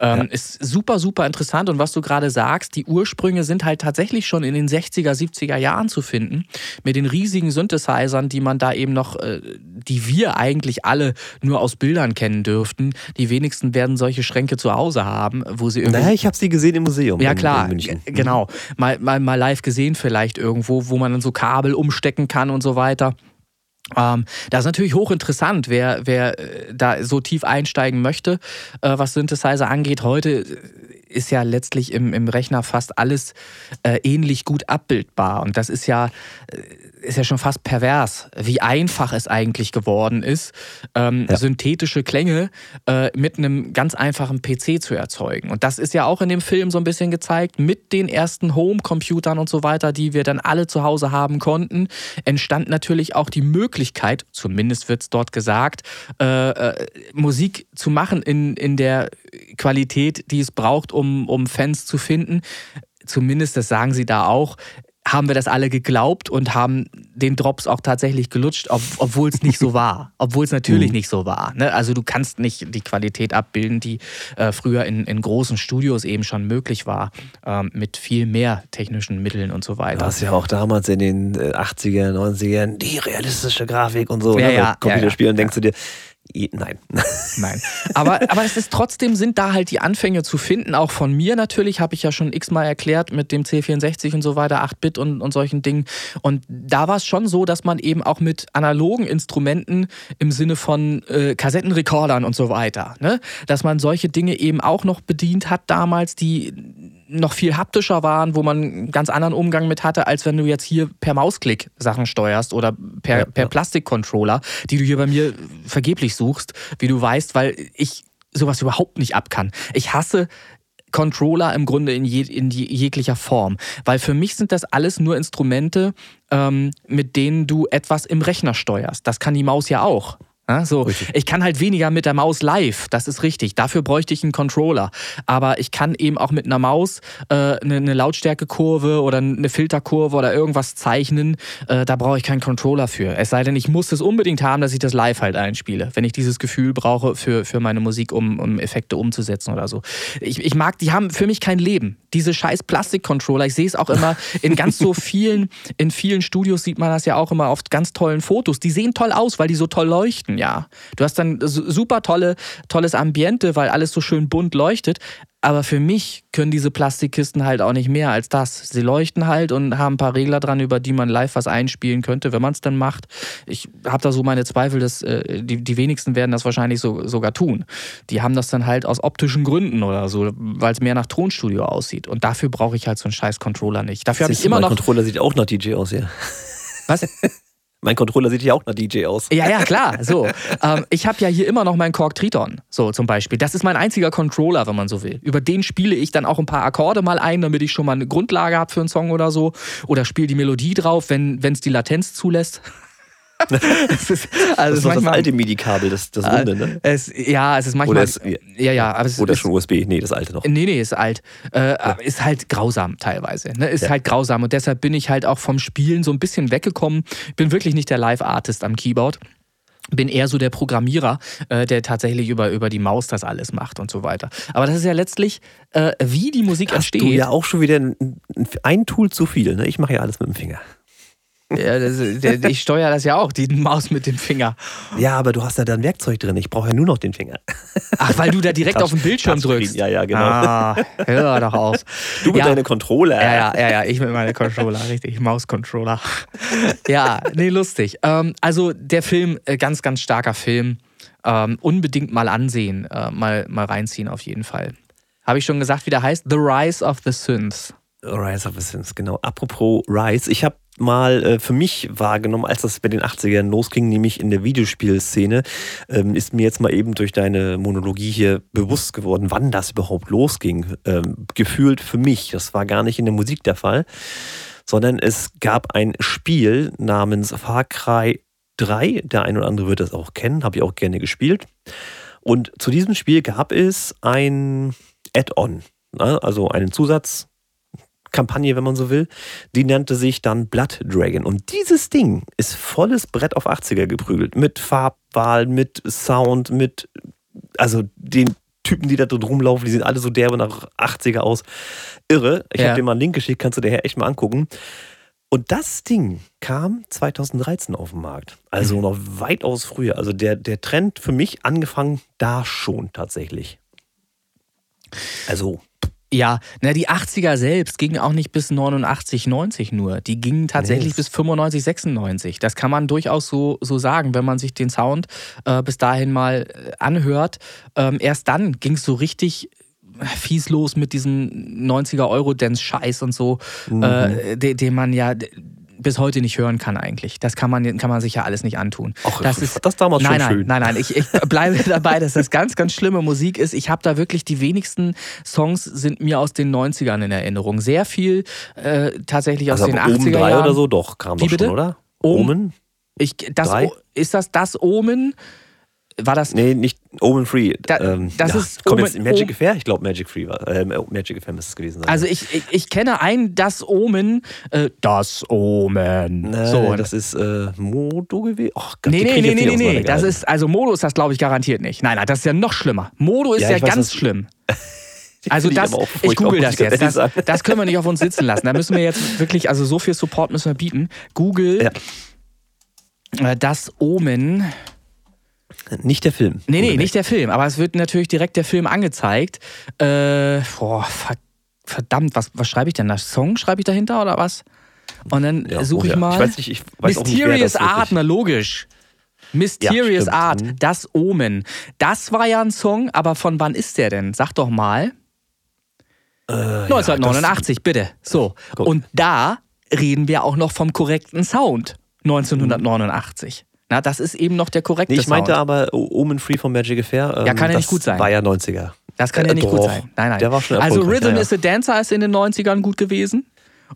Ähm, ja. Ist super, super interessant. Und was du gerade sagst, die Ursprünge sind halt tatsächlich schon in den 60er, 70er Jahren zu finden, mit den riesigen Synthesizern, die man da eben noch, äh, die wir eigentlich alle nur aus Bildern kennen dürften. Die wenigsten werden solche Schränke zu Hause haben, wo sie irgendwie. Naja, ich habe sie gesehen im Museum. Ja, klar. In genau. Mal, mal, mal live gesehen, vielleicht irgendwo, wo man dann so Kabel umstecken stecken kann und so weiter. Ähm, das ist natürlich hochinteressant, wer, wer äh, da so tief einsteigen möchte, äh, was Synthesizer angeht. Heute ist ja letztlich im, im Rechner fast alles äh, ähnlich gut abbildbar. Und das ist ja, äh, ist ja schon fast pervers, wie einfach es eigentlich geworden ist, ähm, ja. synthetische Klänge äh, mit einem ganz einfachen PC zu erzeugen. Und das ist ja auch in dem Film so ein bisschen gezeigt, mit den ersten Home-Computern und so weiter, die wir dann alle zu Hause haben konnten, entstand natürlich auch die Möglichkeit, zumindest wird es dort gesagt, äh, äh, Musik zu machen in, in der Qualität, die es braucht, um, um Fans zu finden. Zumindest, das sagen sie da auch, haben wir das alle geglaubt und haben den Drops auch tatsächlich gelutscht, ob, obwohl es nicht so war. Obwohl es natürlich mhm. nicht so war. Ne? Also du kannst nicht die Qualität abbilden, die äh, früher in, in großen Studios eben schon möglich war, ähm, mit viel mehr technischen Mitteln und so weiter. Du hast ja auch damals in den 80er, äh, 90ern die realistische Grafik und so. Ja, ne? ja, Computerspielen ja, ja. denkst du dir, Nein. Nein. Aber, aber es ist trotzdem, sind da halt die Anfänge zu finden. Auch von mir natürlich, habe ich ja schon x-mal erklärt mit dem C64 und so weiter, 8-Bit und, und solchen Dingen. Und da war es schon so, dass man eben auch mit analogen Instrumenten im Sinne von äh, Kassettenrekordern und so weiter, ne? dass man solche Dinge eben auch noch bedient hat damals, die noch viel haptischer waren, wo man einen ganz anderen Umgang mit hatte, als wenn du jetzt hier per Mausklick Sachen steuerst oder per, ja, per ja. Plastikcontroller, die du hier bei mir vergeblich suchst, wie du weißt, weil ich sowas überhaupt nicht ab kann. Ich hasse Controller im Grunde in, je, in jeglicher Form. Weil für mich sind das alles nur Instrumente, ähm, mit denen du etwas im Rechner steuerst. Das kann die Maus ja auch. Ja, so. Ich kann halt weniger mit der Maus live, das ist richtig. Dafür bräuchte ich einen Controller. Aber ich kann eben auch mit einer Maus äh, eine, eine Lautstärkekurve oder eine Filterkurve oder irgendwas zeichnen. Äh, da brauche ich keinen Controller für. Es sei denn, ich muss es unbedingt haben, dass ich das live halt einspiele. Wenn ich dieses Gefühl brauche für, für meine Musik, um, um Effekte umzusetzen oder so. Ich, ich mag, die haben für mich kein Leben. Diese scheiß Plastikcontroller, ich sehe es auch immer in ganz so vielen, in vielen Studios sieht man das ja auch immer auf ganz tollen Fotos. Die sehen toll aus, weil die so toll leuchten ja. Du hast dann super tolle, tolles Ambiente, weil alles so schön bunt leuchtet. Aber für mich können diese Plastikkisten halt auch nicht mehr als das. Sie leuchten halt und haben ein paar Regler dran, über die man live was einspielen könnte, wenn man es dann macht. Ich habe da so meine Zweifel, dass äh, die, die wenigsten werden das wahrscheinlich so, sogar tun. Die haben das dann halt aus optischen Gründen oder so, weil es mehr nach Tonstudio aussieht. Und dafür brauche ich halt so einen scheiß Controller nicht. Dafür habe ich immer noch. Controller sieht auch nach DJ aus, ja. Was? Mein Controller sieht ja auch nach DJ aus. Ja, ja, klar. So. ähm, ich habe ja hier immer noch meinen Korg Triton, so zum Beispiel. Das ist mein einziger Controller, wenn man so will. Über den spiele ich dann auch ein paar Akkorde mal ein, damit ich schon mal eine Grundlage habe für einen Song oder so. Oder spiele die Melodie drauf, wenn es die Latenz zulässt. das ist, also das, ist manchmal, das alte MIDI-Kabel, das, das runde, ne? Es, ja, es ist manchmal. Oder, ist, ja, ja, aber es oder ist, schon USB. Nee, das alte noch. Nee, nee, ist alt. Äh, ja. Ist halt grausam teilweise. Ne? Ist ja. halt grausam. Und deshalb bin ich halt auch vom Spielen so ein bisschen weggekommen. Bin wirklich nicht der Live-Artist am Keyboard bin eher so der Programmierer, äh, der tatsächlich über, über die Maus das alles macht und so weiter. Aber das ist ja letztlich, äh, wie die Musik Hast entsteht. Du ja auch schon wieder ein, ein Tool zu viel. Ne? Ich mache ja alles mit dem Finger. Ja, das, ich steuere das ja auch, die Maus mit dem Finger. Ja, aber du hast ja da ein Werkzeug drin. Ich brauche ja nur noch den Finger. Ach, weil du da direkt auf den Bildschirm drückst. Ja, ja, genau. Ah, hör doch auf. Du mit ja. deinem Controller. Ja, ja, ja, ja, ich mit meinem Controller, richtig. Maus-Controller. Ja, nee, lustig. Ähm, also der Film, äh, ganz, ganz starker Film. Ähm, unbedingt mal ansehen, äh, mal, mal reinziehen auf jeden Fall. Habe ich schon gesagt, wie der heißt? The Rise of the Synths. Rise of the Synths, genau. Apropos Rise, ich habe mal äh, für mich wahrgenommen, als das bei den 80ern losging, nämlich in der Videospielszene, ähm, ist mir jetzt mal eben durch deine Monologie hier bewusst geworden, wann das überhaupt losging. Ähm, gefühlt für mich, das war gar nicht in der Musik der Fall, sondern es gab ein Spiel namens Far Cry 3. Der ein oder andere wird das auch kennen, habe ich auch gerne gespielt. Und zu diesem Spiel gab es ein Add-on, ne? also einen Zusatz Kampagne, wenn man so will. Die nannte sich dann Blood Dragon. Und dieses Ding ist volles Brett auf 80er geprügelt. Mit Farbwahl, mit Sound, mit. Also den Typen, die da drin rumlaufen, die sehen alle so derbe nach 80er aus. Irre. Ich ja. habe dir mal einen Link geschickt, kannst du dir echt mal angucken. Und das Ding kam 2013 auf den Markt. Also mhm. noch weitaus früher. Also der, der Trend für mich angefangen da schon tatsächlich. Also ja, na, die 80er selbst gingen auch nicht bis 89, 90 nur. Die gingen tatsächlich nee. bis 95, 96. Das kann man durchaus so, so sagen, wenn man sich den Sound äh, bis dahin mal äh, anhört. Ähm, erst dann ging es so richtig fies los mit diesem 90er Euro-Dance-Scheiß und so, mhm. äh, den, den man ja bis heute nicht hören kann eigentlich. Das kann man, kann man sich ja alles nicht antun. Ach, das ist das damals nein, schon nein, schön. Nein, nein, ich, ich bleibe dabei, dass das ganz, ganz schlimme Musik ist. Ich habe da wirklich die wenigsten Songs sind mir aus den 90ern in Erinnerung. Sehr viel äh, tatsächlich aus also den 80er Jahren. oder so, doch, kam doch schon, oder? Omen? Ich, das, ist das das Omen? War das. Nee, nicht Omen Free. Da, ähm, das ja, ist kommt Omen, jetzt Magic Affair? Ich glaube Magic Free war. Äh, Magic Affair müsste es gewesen sein. Also ich, ich, ich, kenne ein Das Omen. Äh, das Omen. Nee, so, das ist äh, Modo gewesen. Oh Gott, nee, nee, nee, nee, nee, nee. Das ist, also Modo ist das, glaube ich, garantiert nicht. Nein, nein, das ist ja noch schlimmer. Modo ist ja, ja ganz weiß, schlimm. Also das, ich google das jetzt. Das, das, können wir nicht auf uns sitzen lassen. Da müssen wir jetzt wirklich, also so viel Support müssen wir bieten. Google ja. Äh, das Omen. Nicht der Film. Nee, nee, nicht der Film. Aber es wird natürlich direkt der Film angezeigt. Äh, boah, verdammt, was, was schreibe ich denn da? Song schreibe ich dahinter oder was? Und dann ja, suche oh, ich mal. Ich weiß nicht, ich weiß Mysterious auch nicht, Art, na logisch. Mysterious ja, Art, mhm. das Omen. Das war ja ein Song, aber von wann ist der denn? Sag doch mal. Äh, 1989, ja, bitte. So. Guck. Und da reden wir auch noch vom korrekten Sound. 1989. Na, das ist eben noch der korrekte nee, ich meinte Sound. aber Omen Free von Magic Affair. Ähm, ja, kann ja nicht gut sein. War ja 90er. Das kann ja nicht äh, gut sein. Nein, nein. Der war schon also Rhythm ja, is a Dancer ist in den 90ern gut gewesen.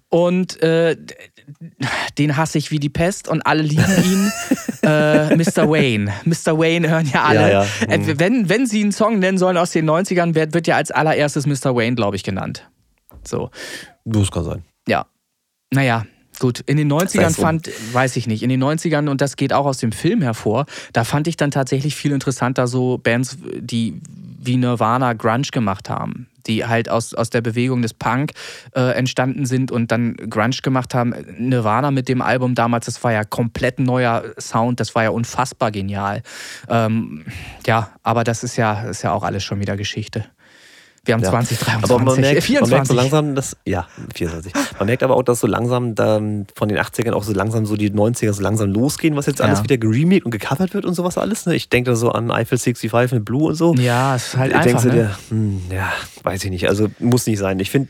Und äh, den hasse ich wie die Pest und alle lieben ihn. äh, Mr. Wayne. Mr. Wayne hören ja alle. Ja, ja. Äh, mhm. wenn, wenn sie einen Song nennen sollen aus den 90ern, wird, wird ja als allererstes Mr. Wayne, glaube ich, genannt. So. Das kann sein. Ja. Naja, Gut, in den 90ern fand, weiß ich nicht, in den 90ern, und das geht auch aus dem Film hervor, da fand ich dann tatsächlich viel interessanter so Bands, die wie Nirvana Grunge gemacht haben. die halt aus, aus der Bewegung des Punk äh, entstanden sind und dann Grunge gemacht haben. Nirvana mit dem Album damals, das war ja komplett neuer Sound, das war ja unfassbar genial. Ähm, ja, aber das ist ja, ist ja auch alles schon wieder Geschichte. Wir haben ja. 2023. Aber man merkt, 24. Man merkt so langsam, dass, ja, 24. Man merkt aber auch, dass so langsam da, von den 80ern auch so langsam so die 90er so langsam losgehen, was jetzt ja. alles wieder geremaked und gecovert wird und sowas alles. Ne? Ich denke da so an Eiffel 65 mit Blue und so. Ja, ist halt einfach. Denkst du dir, hm, ja, weiß ich nicht. Also muss nicht sein. Ich finde,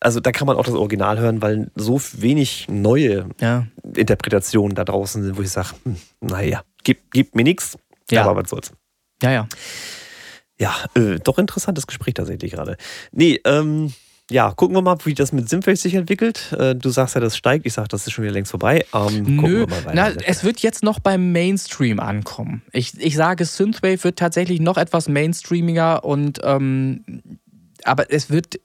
also da kann man auch das Original hören, weil so wenig neue ja. Interpretationen da draußen sind, wo ich sage, hm, naja, gibt, gibt mir nichts, ja. aber was soll's. Ja, ja. Ja, äh, doch interessantes Gespräch tatsächlich gerade. Nee, ähm, ja, gucken wir mal, wie das mit Simface sich entwickelt. Äh, du sagst ja, das steigt. Ich sag, das ist schon wieder längst vorbei. Ähm, Nö, na, es wird jetzt noch beim Mainstream ankommen. Ich, ich sage, Synthwave wird tatsächlich noch etwas mainstreamiger und ähm, aber es wird,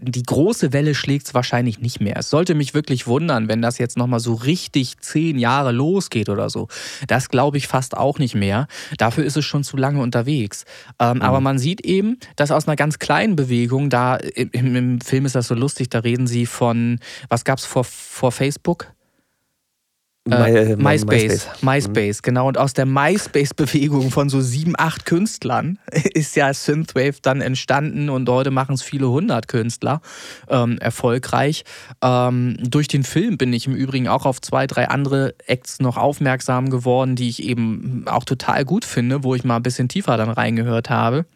die große Welle schlägt es wahrscheinlich nicht mehr. Es sollte mich wirklich wundern, wenn das jetzt nochmal so richtig zehn Jahre losgeht oder so. Das glaube ich fast auch nicht mehr. Dafür ist es schon zu lange unterwegs. Ähm, mhm. Aber man sieht eben, dass aus einer ganz kleinen Bewegung, da im, im Film ist das so lustig, da reden sie von, was gab es vor, vor Facebook? Äh, My, MySpace, MySpace, MySpace, mhm. genau. Und aus der MySpace-Bewegung von so sieben, acht Künstlern ist ja Synthwave dann entstanden und heute machen es viele hundert Künstler ähm, erfolgreich. Ähm, durch den Film bin ich im Übrigen auch auf zwei, drei andere Acts noch aufmerksam geworden, die ich eben auch total gut finde, wo ich mal ein bisschen tiefer dann reingehört habe.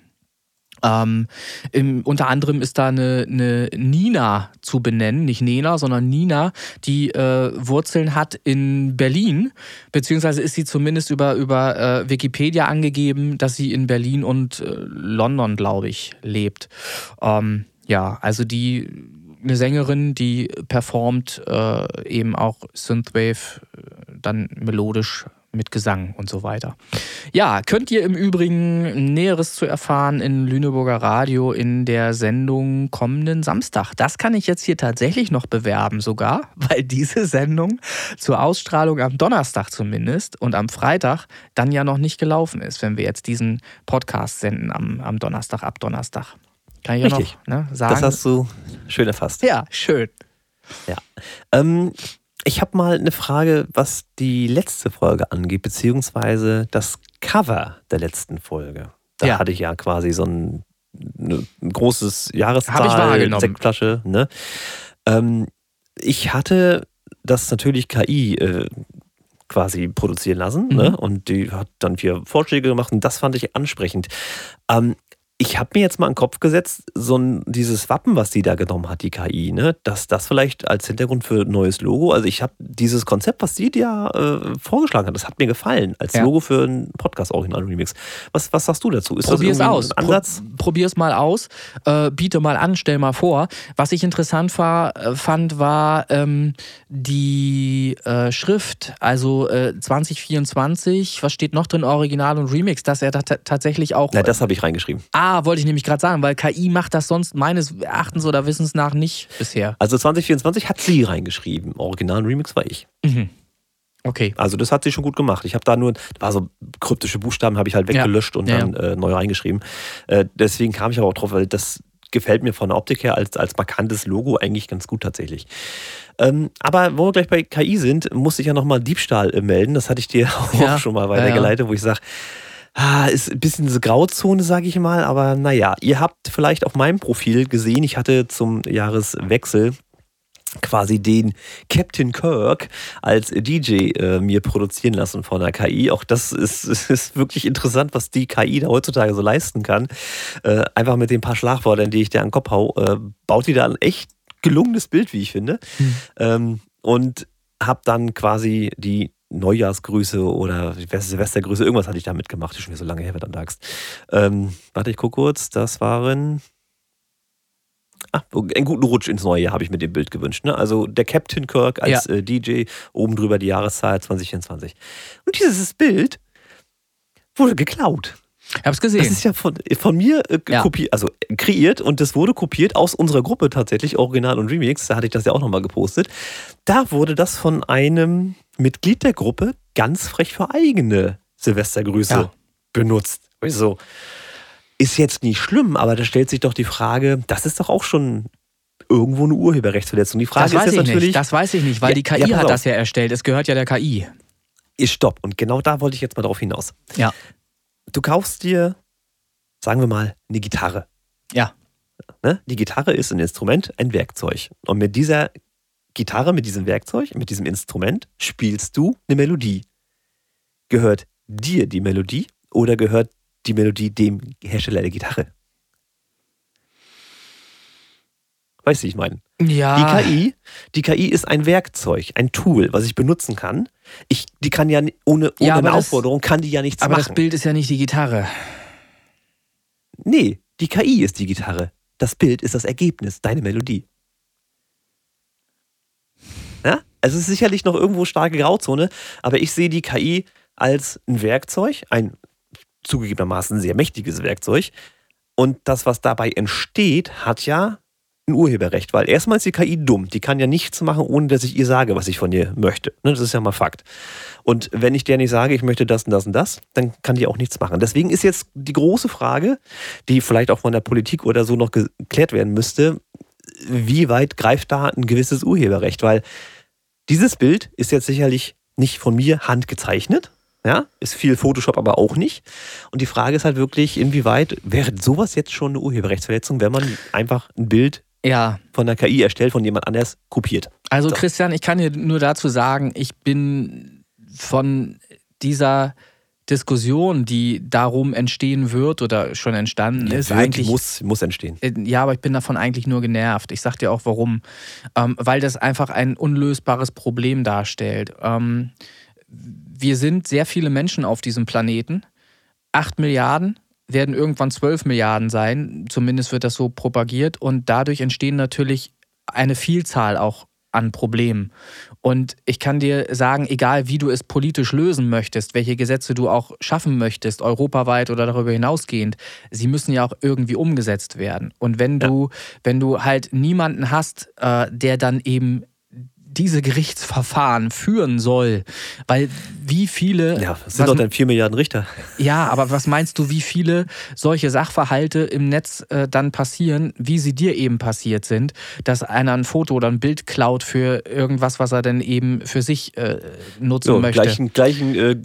Ähm, im, unter anderem ist da eine, eine, Nina zu benennen, nicht Nena, sondern Nina, die äh, Wurzeln hat in Berlin, beziehungsweise ist sie zumindest über, über äh, Wikipedia angegeben, dass sie in Berlin und äh, London, glaube ich, lebt. Ähm, ja, also die eine Sängerin, die performt äh, eben auch Synthwave äh, dann melodisch mit Gesang und so weiter. Ja, könnt ihr im Übrigen Näheres zu erfahren in Lüneburger Radio in der Sendung kommenden Samstag. Das kann ich jetzt hier tatsächlich noch bewerben sogar, weil diese Sendung zur Ausstrahlung am Donnerstag zumindest und am Freitag dann ja noch nicht gelaufen ist, wenn wir jetzt diesen Podcast senden am, am Donnerstag, ab Donnerstag. Kann ich Richtig. ja noch ne, sagen. Das hast du schön erfasst. Ja, schön. Ja. Ähm, ich habe mal eine Frage, was die letzte Folge angeht, beziehungsweise das Cover der letzten Folge. Da ja. hatte ich ja quasi so ein, ne, ein großes Jahreszahl, Sektflasche. Ne? Ähm, ich hatte das natürlich KI äh, quasi produzieren lassen. Ne? Mhm. Ne? Und die hat dann vier Vorschläge gemacht und das fand ich ansprechend. Ähm, ich habe mir jetzt mal in den Kopf gesetzt, so ein, dieses Wappen, was die da genommen hat, die KI, ne, dass das vielleicht als Hintergrund für ein neues Logo, also ich habe dieses Konzept, was die ja äh, vorgeschlagen hat, das hat mir gefallen, als ja. Logo für einen Podcast-Original-Remix. Was, was sagst du dazu? Ist Probier das es aus. Ein Ansatz? Pro, Probier es mal aus, äh, biete mal an, stell mal vor. Was ich interessant war, äh, fand, war ähm, die äh, Schrift, also 2024, äh, was steht noch drin, Original und Remix, dass er da tatsächlich auch... Ja, das habe ich reingeschrieben. Ah, wollte ich nämlich gerade sagen, weil KI macht das sonst meines Erachtens oder Wissens nach nicht bisher. Also 2024 hat sie reingeschrieben. Original Remix war ich. Mhm. Okay. Also das hat sie schon gut gemacht. Ich habe da nur, war so kryptische Buchstaben, habe ich halt weggelöscht ja. und ja, dann ja. Äh, neu reingeschrieben. Äh, deswegen kam ich aber auch drauf, weil das gefällt mir von der Optik her als, als markantes Logo eigentlich ganz gut tatsächlich. Ähm, aber wo wir gleich bei KI sind, muss ich ja nochmal Diebstahl äh, melden. Das hatte ich dir auch schon mal weitergeleitet, wo ich sage, ist ein bisschen diese Grauzone, sage ich mal. Aber naja, ihr habt vielleicht auf meinem Profil gesehen, ich hatte zum Jahreswechsel quasi den Captain Kirk als DJ äh, mir produzieren lassen von der KI. Auch das ist, ist wirklich interessant, was die KI da heutzutage so leisten kann. Äh, einfach mit den paar Schlagworten, die ich dir an den Kopf hau, äh, baut die da ein echt gelungenes Bild, wie ich finde. Hm. Ähm, und habe dann quasi die Neujahrsgrüße oder Silvestergrüße, irgendwas hatte ich da mitgemacht, ist schon wieder so lange her, wenn du sagst. Ähm, warte, ich gucke kurz, das waren. Ach, einen guten Rutsch ins neue Jahr habe ich mit dem Bild gewünscht. Ne? Also der Captain Kirk als ja. äh, DJ, oben drüber die Jahreszahl 2024. Und dieses Bild wurde geklaut. Ich habe es gesehen. Das ist ja von, von mir äh, ja. kopiert, also kreiert und das wurde kopiert aus unserer Gruppe tatsächlich, Original und Remix. Da hatte ich das ja auch nochmal gepostet. Da wurde das von einem Mitglied der Gruppe ganz frech für eigene Silvestergrüße ja. benutzt. So, ist jetzt nicht schlimm, aber da stellt sich doch die Frage, das ist doch auch schon irgendwo eine Urheberrechtsverletzung. Die Frage das ist jetzt natürlich. Nicht. Das weiß ich nicht, weil ja, die KI hat das ja erstellt. Es gehört ja der KI. Ist Stopp. Und genau da wollte ich jetzt mal drauf hinaus. Ja. Du kaufst dir, sagen wir mal, eine Gitarre. Ja. Ne? Die Gitarre ist ein Instrument, ein Werkzeug. Und mit dieser Gitarre, mit diesem Werkzeug, mit diesem Instrument spielst du eine Melodie. Gehört dir die Melodie oder gehört die Melodie dem Hersteller der Gitarre? Weißt du, ich meine? Ja. Die KI, die KI ist ein Werkzeug, ein Tool, was ich benutzen kann. Ich, die kann ja ohne, ohne ja, eine das, Aufforderung kann die ja nichts aber machen. Aber das Bild ist ja nicht die Gitarre. Nee, die KI ist die Gitarre. Das Bild ist das Ergebnis, deine Melodie. Ja? Es ist sicherlich noch irgendwo starke Grauzone, aber ich sehe die KI als ein Werkzeug, ein zugegebenermaßen sehr mächtiges Werkzeug. Und das, was dabei entsteht, hat ja ein Urheberrecht, weil erstmal ist die KI dumm. Die kann ja nichts machen, ohne dass ich ihr sage, was ich von ihr möchte. Ne, das ist ja mal Fakt. Und wenn ich der nicht sage, ich möchte das und das und das, dann kann die auch nichts machen. Deswegen ist jetzt die große Frage, die vielleicht auch von der Politik oder so noch geklärt werden müsste, wie weit greift da ein gewisses Urheberrecht? Weil dieses Bild ist jetzt sicherlich nicht von mir handgezeichnet, ja, ist viel Photoshop aber auch nicht. Und die Frage ist halt wirklich, inwieweit wäre sowas jetzt schon eine Urheberrechtsverletzung, wenn man einfach ein Bild ja. von der KI erstellt, von jemand anders kopiert. Also so. Christian, ich kann dir nur dazu sagen, ich bin von dieser Diskussion, die darum entstehen wird oder schon entstanden ist, wird, eigentlich muss muss entstehen. Äh, ja, aber ich bin davon eigentlich nur genervt. Ich sag dir auch warum, ähm, weil das einfach ein unlösbares Problem darstellt. Ähm, wir sind sehr viele Menschen auf diesem Planeten. Acht Milliarden werden irgendwann zwölf Milliarden sein. Zumindest wird das so propagiert. Und dadurch entstehen natürlich eine Vielzahl auch an Problemen. Und ich kann dir sagen, egal wie du es politisch lösen möchtest, welche Gesetze du auch schaffen möchtest, europaweit oder darüber hinausgehend, sie müssen ja auch irgendwie umgesetzt werden. Und wenn du, ja. wenn du halt niemanden hast, äh, der dann eben diese Gerichtsverfahren führen soll. Weil wie viele. Ja, das sind was, doch dann vier Milliarden Richter. Ja, aber was meinst du, wie viele solche Sachverhalte im Netz äh, dann passieren, wie sie dir eben passiert sind, dass einer ein Foto oder ein Bild klaut für irgendwas, was er denn eben für sich äh, nutzen so, möchte? Gleichen, gleichen äh,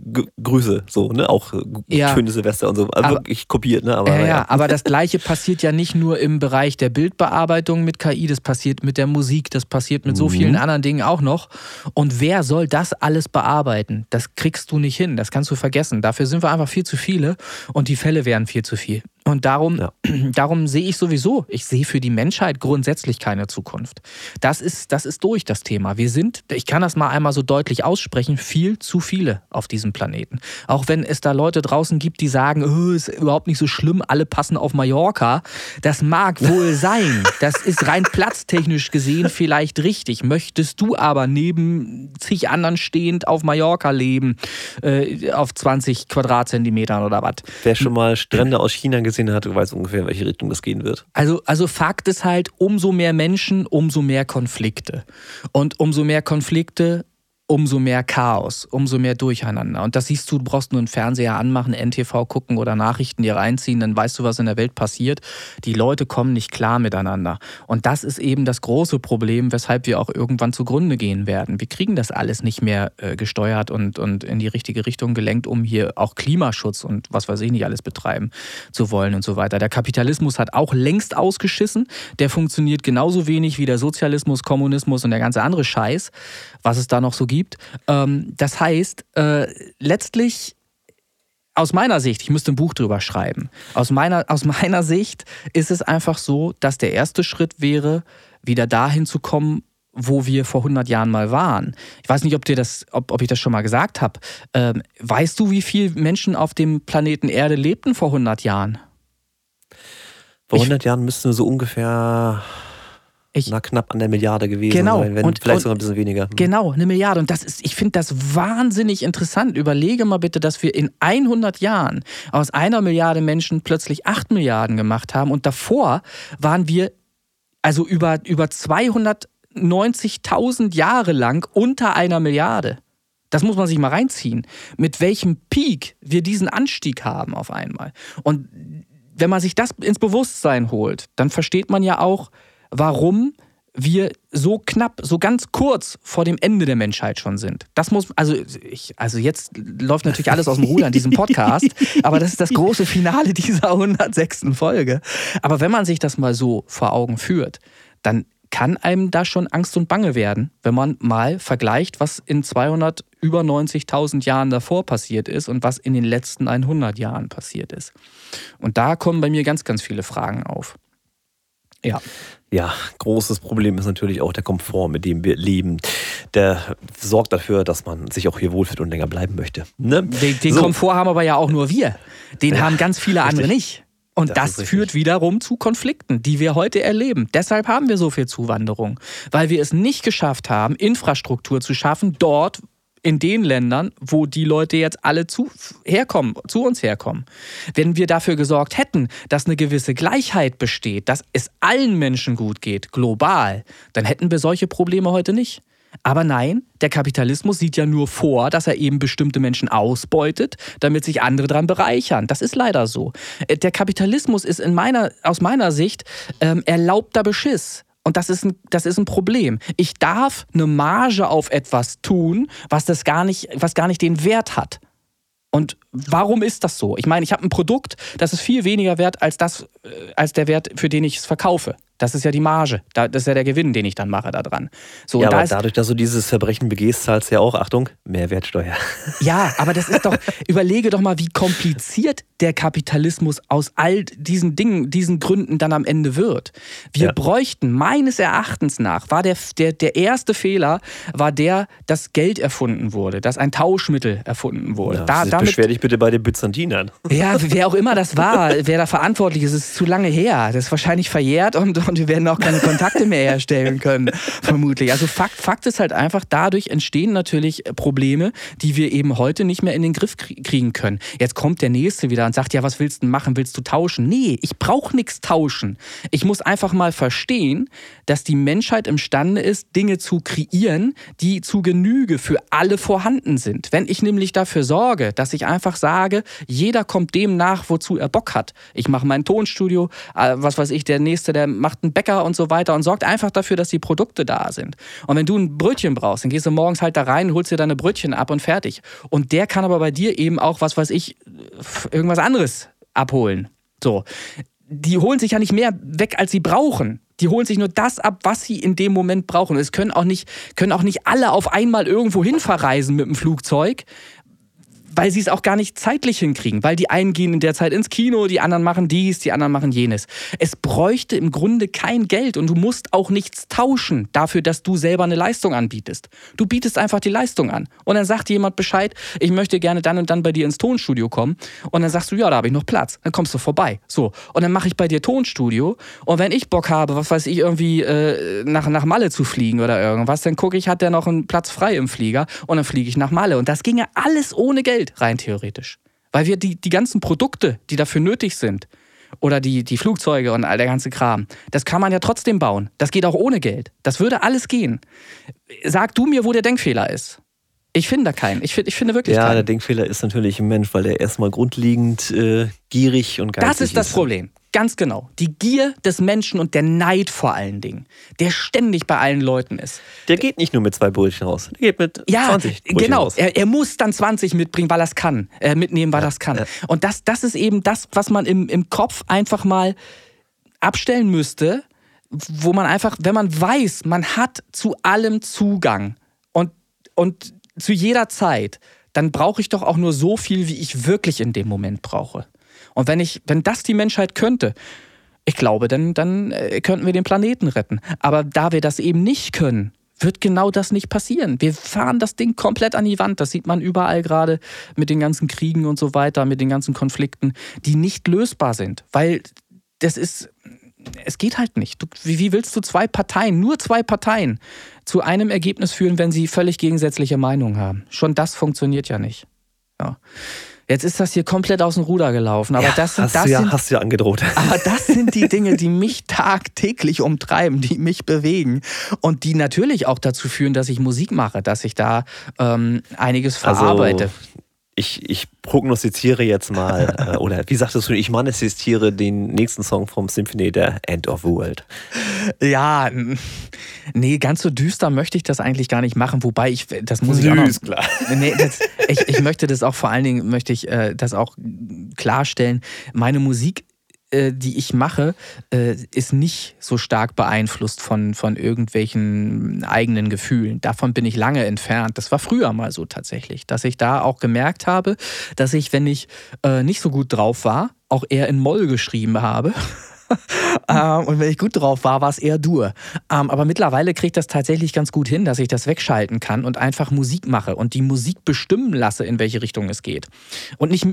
Grüße, so, ne? Auch äh, ja. schöne Silvester und so. Also aber, wirklich kopiert, ne? Aber, ja, ja, aber das Gleiche passiert ja nicht nur im Bereich der Bildbearbeitung mit KI, das passiert mit der Musik, das passiert mit so mhm. vielen anderen Dingen auch noch. Und wer soll das alles bearbeiten? Das kriegst du nicht hin, das kannst du vergessen. Dafür sind wir einfach viel zu viele und die Fälle wären viel zu viel. Und darum, ja. darum sehe ich sowieso, ich sehe für die Menschheit grundsätzlich keine Zukunft. Das ist, das ist durch das Thema. Wir sind, ich kann das mal einmal so deutlich aussprechen, viel zu viele auf diesem Planeten. Auch wenn es da Leute draußen gibt, die sagen, oh, ist überhaupt nicht so schlimm, alle passen auf Mallorca. Das mag wohl sein. Das ist rein platztechnisch gesehen vielleicht richtig. Möchtest du aber neben zig anderen stehend auf Mallorca leben, äh, auf 20 Quadratzentimetern oder was? Wer schon mal Strände aus China gesehen gesehen hat, weiß ungefähr, in welche Richtung das gehen wird. Also, also Fakt ist halt, umso mehr Menschen, umso mehr Konflikte. Und umso mehr Konflikte, umso mehr Chaos, umso mehr Durcheinander. Und das siehst du, du brauchst nur einen Fernseher anmachen, NTV gucken oder Nachrichten dir reinziehen, dann weißt du, was in der Welt passiert. Die Leute kommen nicht klar miteinander. Und das ist eben das große Problem, weshalb wir auch irgendwann zugrunde gehen werden. Wir kriegen das alles nicht mehr äh, gesteuert und, und in die richtige Richtung gelenkt, um hier auch Klimaschutz und was weiß ich nicht alles betreiben zu wollen und so weiter. Der Kapitalismus hat auch längst ausgeschissen. Der funktioniert genauso wenig wie der Sozialismus, Kommunismus und der ganze andere Scheiß, was es da noch so gibt. Ähm, das heißt, äh, letztlich aus meiner Sicht, ich müsste ein Buch drüber schreiben, aus meiner, aus meiner Sicht ist es einfach so, dass der erste Schritt wäre, wieder dahin zu kommen, wo wir vor 100 Jahren mal waren. Ich weiß nicht, ob, dir das, ob, ob ich das schon mal gesagt habe. Ähm, weißt du, wie viele Menschen auf dem Planeten Erde lebten vor 100 Jahren? Vor 100 ich, Jahren müssten wir so ungefähr ich, Na, knapp an der Milliarde gewesen genau, sein, wenn, und, vielleicht und, sogar ein bisschen weniger. Genau, eine Milliarde. Und das ist, ich finde das wahnsinnig interessant. Überlege mal bitte, dass wir in 100 Jahren aus einer Milliarde Menschen plötzlich 8 Milliarden gemacht haben. Und davor waren wir also über, über 290.000 Jahre lang unter einer Milliarde. Das muss man sich mal reinziehen. Mit welchem Peak wir diesen Anstieg haben auf einmal. Und wenn man sich das ins Bewusstsein holt, dann versteht man ja auch, warum wir so knapp, so ganz kurz vor dem Ende der Menschheit schon sind. Das muss, also ich, also jetzt läuft natürlich alles aus dem Ruder in diesem Podcast, aber das ist das große Finale dieser 106. Folge. Aber wenn man sich das mal so vor Augen führt, dann kann einem da schon Angst und Bange werden, wenn man mal vergleicht, was in 200 über 90.000 Jahren davor passiert ist und was in den letzten 100 Jahren passiert ist. Und da kommen bei mir ganz, ganz viele Fragen auf. Ja. Ja, großes Problem ist natürlich auch der Komfort, mit dem wir leben. Der sorgt dafür, dass man sich auch hier wohlfühlt und länger bleiben möchte. Ne? Den, den so. Komfort haben aber ja auch nur wir. Den ja, haben ganz viele richtig. andere nicht. Und das, das führt wiederum zu Konflikten, die wir heute erleben. Deshalb haben wir so viel Zuwanderung, weil wir es nicht geschafft haben, Infrastruktur zu schaffen, dort, in den Ländern, wo die Leute jetzt alle zu, herkommen, zu uns herkommen. Wenn wir dafür gesorgt hätten, dass eine gewisse Gleichheit besteht, dass es allen Menschen gut geht, global, dann hätten wir solche Probleme heute nicht. Aber nein, der Kapitalismus sieht ja nur vor, dass er eben bestimmte Menschen ausbeutet, damit sich andere daran bereichern. Das ist leider so. Äh, der Kapitalismus ist in meiner, aus meiner Sicht ähm, erlaubter Beschiss. Und das ist, ein, das ist ein Problem. Ich darf eine Marge auf etwas tun, was, das gar nicht, was gar nicht den Wert hat. Und warum ist das so? Ich meine, ich habe ein Produkt, das ist viel weniger wert als, das, äh, als der Wert, für den ich es verkaufe. Das ist ja die Marge. Das ist ja der Gewinn, den ich dann mache da dran. So, ja, aber da dadurch, dass du dieses Verbrechen begehst, zahlst du ja auch, Achtung, Mehrwertsteuer. Ja, aber das ist doch, überlege doch mal, wie kompliziert der Kapitalismus aus all diesen Dingen, diesen Gründen dann am Ende wird. Wir ja. bräuchten, meines Erachtens nach, war der, der, der erste Fehler, war der, dass Geld erfunden wurde, dass ein Tauschmittel erfunden wurde. Ja, da, damit, beschwer dich bitte bei den Byzantinern. Ja, wer auch immer das war, wer da verantwortlich ist, ist zu lange her. Das ist wahrscheinlich verjährt und, und wir werden auch keine Kontakte mehr herstellen können, vermutlich. Also Fakt, Fakt ist halt einfach, dadurch entstehen natürlich Probleme, die wir eben heute nicht mehr in den Griff kriegen können. Jetzt kommt der Nächste wieder und sagt, ja, was willst du machen? Willst du tauschen? Nee, ich brauche nichts tauschen. Ich muss einfach mal verstehen, dass die Menschheit imstande ist, Dinge zu kreieren, die zu Genüge für alle vorhanden sind. Wenn ich nämlich dafür sorge, dass ich einfach sage, jeder kommt dem nach, wozu er Bock hat. Ich mache mein Tonstudio, äh, was weiß ich, der Nächste, der macht einen Bäcker und so weiter und sorgt einfach dafür, dass die Produkte da sind. Und wenn du ein Brötchen brauchst, dann gehst du morgens halt da rein, holst dir deine Brötchen ab und fertig. Und der kann aber bei dir eben auch, was weiß ich, irgendwas anderes abholen. So. Die holen sich ja nicht mehr weg, als sie brauchen. Die holen sich nur das ab, was sie in dem Moment brauchen. Es können auch nicht, können auch nicht alle auf einmal irgendwo hin verreisen mit dem Flugzeug, weil sie es auch gar nicht zeitlich hinkriegen, weil die einen gehen in der Zeit ins Kino, die anderen machen dies, die anderen machen jenes. Es bräuchte im Grunde kein Geld und du musst auch nichts tauschen dafür, dass du selber eine Leistung anbietest. Du bietest einfach die Leistung an und dann sagt jemand Bescheid, ich möchte gerne dann und dann bei dir ins Tonstudio kommen und dann sagst du, ja, da habe ich noch Platz, dann kommst du vorbei. So, und dann mache ich bei dir Tonstudio und wenn ich Bock habe, was weiß ich, irgendwie äh, nach, nach Malle zu fliegen oder irgendwas, dann gucke ich, hat der noch einen Platz frei im Flieger und dann fliege ich nach Malle und das ginge alles ohne Geld. Geld, rein theoretisch. Weil wir die, die ganzen Produkte, die dafür nötig sind, oder die, die Flugzeuge und all der ganze Kram, das kann man ja trotzdem bauen. Das geht auch ohne Geld. Das würde alles gehen. Sag du mir, wo der Denkfehler ist. Ich finde da keinen. Ich, find, ich finde wirklich ja, keinen. Ja, der Denkfehler ist natürlich ein Mensch, weil er erstmal grundlegend äh, gierig und geizig ist. Das ist das Problem. Ganz genau. Die Gier des Menschen und der Neid vor allen Dingen, der ständig bei allen Leuten ist. Der geht nicht nur mit zwei Brötchen raus, der geht mit ja, 20 Brötchen genau. raus. Er, er muss dann 20 mitbringen, weil er es kann. Äh, mitnehmen, weil ja, er es kann. Ja. Und das, das ist eben das, was man im, im Kopf einfach mal abstellen müsste, wo man einfach, wenn man weiß, man hat zu allem Zugang und, und zu jeder Zeit, dann brauche ich doch auch nur so viel, wie ich wirklich in dem Moment brauche. Und wenn ich, wenn das die Menschheit könnte, ich glaube, dann, dann äh, könnten wir den Planeten retten. Aber da wir das eben nicht können, wird genau das nicht passieren. Wir fahren das Ding komplett an die Wand. Das sieht man überall gerade mit den ganzen Kriegen und so weiter, mit den ganzen Konflikten, die nicht lösbar sind. Weil das ist, es geht halt nicht. Du, wie, wie willst du zwei Parteien, nur zwei Parteien, zu einem Ergebnis führen, wenn sie völlig gegensätzliche Meinungen haben? Schon das funktioniert ja nicht. Ja. Jetzt ist das hier komplett aus dem Ruder gelaufen. Aber ja, das sind, hast, das du ja, sind, hast du ja angedroht. Aber das sind die Dinge, die mich tagtäglich umtreiben, die mich bewegen und die natürlich auch dazu führen, dass ich Musik mache, dass ich da ähm, einiges also, verarbeite. Also ich, ich prognostiziere jetzt mal, äh, oder wie sagtest du, ich manifestiere den nächsten Song vom Symphony, der End of the World. Ja, nee, ganz so düster möchte ich das eigentlich gar nicht machen, wobei ich, das muss ich Süß, auch noch, klar. Nee, das, ich, ich möchte das auch vor allen Dingen, möchte ich äh, das auch klarstellen, meine Musik die ich mache, äh, ist nicht so stark beeinflusst von, von irgendwelchen eigenen Gefühlen. Davon bin ich lange entfernt. Das war früher mal so tatsächlich, dass ich da auch gemerkt habe, dass ich, wenn ich äh, nicht so gut drauf war, auch eher in Moll geschrieben habe. ähm, und wenn ich gut drauf war, war es eher Dur. Ähm, aber mittlerweile kriege ich das tatsächlich ganz gut hin, dass ich das wegschalten kann und einfach Musik mache und die Musik bestimmen lasse, in welche Richtung es geht. Und nicht,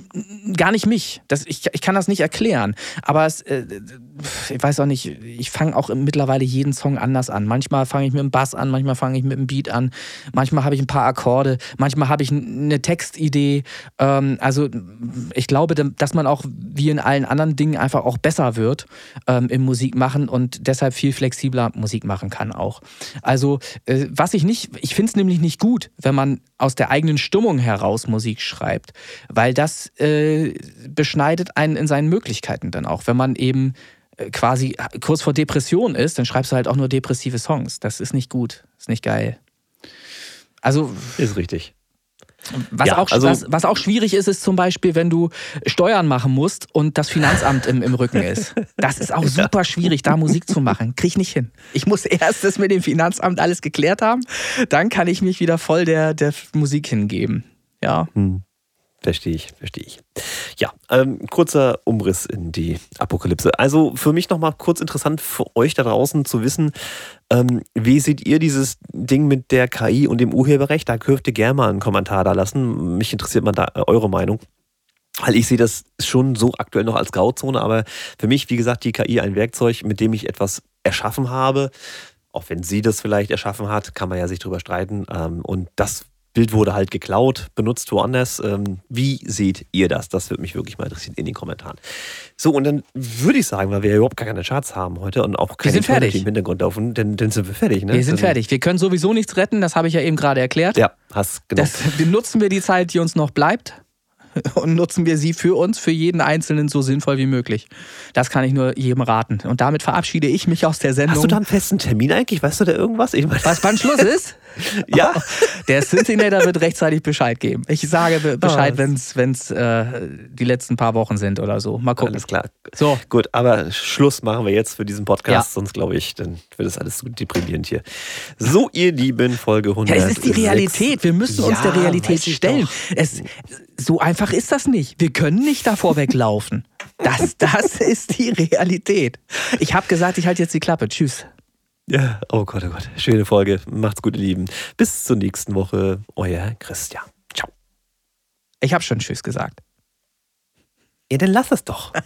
gar nicht mich. Das, ich, ich kann das nicht erklären. Aber es, äh, ich weiß auch nicht, ich fange auch mittlerweile jeden Song anders an. Manchmal fange ich mit dem Bass an, manchmal fange ich mit dem Beat an, manchmal habe ich ein paar Akkorde, manchmal habe ich eine Textidee. Ähm, also ich glaube, dass man auch wie in allen anderen Dingen einfach auch besser wird ähm, im Musik machen und deshalb viel flexibler Musik machen kann auch. Also äh, was ich nicht, ich finde es nämlich nicht gut, wenn man aus der eigenen Stimmung heraus Musik schreibt, weil das äh, beschneidet einen in seinen Möglichkeiten dann auch. Wenn man eben äh, quasi kurz vor Depression ist, dann schreibst du halt auch nur depressive Songs. Das ist nicht gut, ist nicht geil. Also ist richtig. Was, ja, auch, also, was, was, auch schwierig ist, ist zum Beispiel, wenn du Steuern machen musst und das Finanzamt im, im Rücken ist. Das ist auch super schwierig, da Musik zu machen. Krieg ich nicht hin. Ich muss erst das mit dem Finanzamt alles geklärt haben, dann kann ich mich wieder voll der, der Musik hingeben. Ja. Hm. Verstehe ich, verstehe ich. Ja, ähm, kurzer Umriss in die Apokalypse. Also für mich nochmal kurz interessant für euch da draußen zu wissen, ähm, wie seht ihr dieses Ding mit der KI und dem Urheberrecht? Da dürft ihr gerne mal einen Kommentar da lassen. Mich interessiert mal da äh, eure Meinung. Weil ich sehe das schon so aktuell noch als Grauzone, aber für mich, wie gesagt, die KI ein Werkzeug, mit dem ich etwas erschaffen habe. Auch wenn sie das vielleicht erschaffen hat, kann man ja sich drüber streiten. Ähm, und das Bild wurde halt geklaut, benutzt woanders. Ähm, wie seht ihr das? Das würde mich wirklich mal interessieren in den Kommentaren. So, und dann würde ich sagen, weil wir ja überhaupt gar keine Charts haben heute und auch keine fertig im Hintergrund laufen, dann, dann sind wir fertig. Ne? Wir sind also, fertig. Wir können sowieso nichts retten, das habe ich ja eben gerade erklärt. Ja, hast genau. Das, nutzen wir die Zeit, die uns noch bleibt. und nutzen wir sie für uns, für jeden Einzelnen so sinnvoll wie möglich. Das kann ich nur jedem raten. Und damit verabschiede ich mich aus der Sendung. Hast du da einen festen Termin eigentlich? Weißt du da irgendwas? Ich mein, Was wann Schluss ist? ja. Der Cincinnati wird rechtzeitig Bescheid geben. Ich sage Bescheid, oh. wenn es äh, die letzten paar Wochen sind oder so. Mal gucken. Alles klar. So. Gut, aber Schluss machen wir jetzt für diesen Podcast, ja. sonst glaube ich, dann wird das alles so deprimierend hier. So, ihr Lieben, Folge 100. Ja, es ist die Realität. Wir müssen uns der Realität stellen. Es, so einfach ist das nicht. Wir können nicht davor weglaufen. Das, das ist die Realität. Ich habe gesagt, ich halte jetzt die Klappe. Tschüss. Ja, oh Gott, oh Gott. Schöne Folge. Macht's gut, ihr Lieben. Bis zur nächsten Woche. Euer Christian. Ciao. Ich hab schon Tschüss gesagt. Ja, dann lass es doch.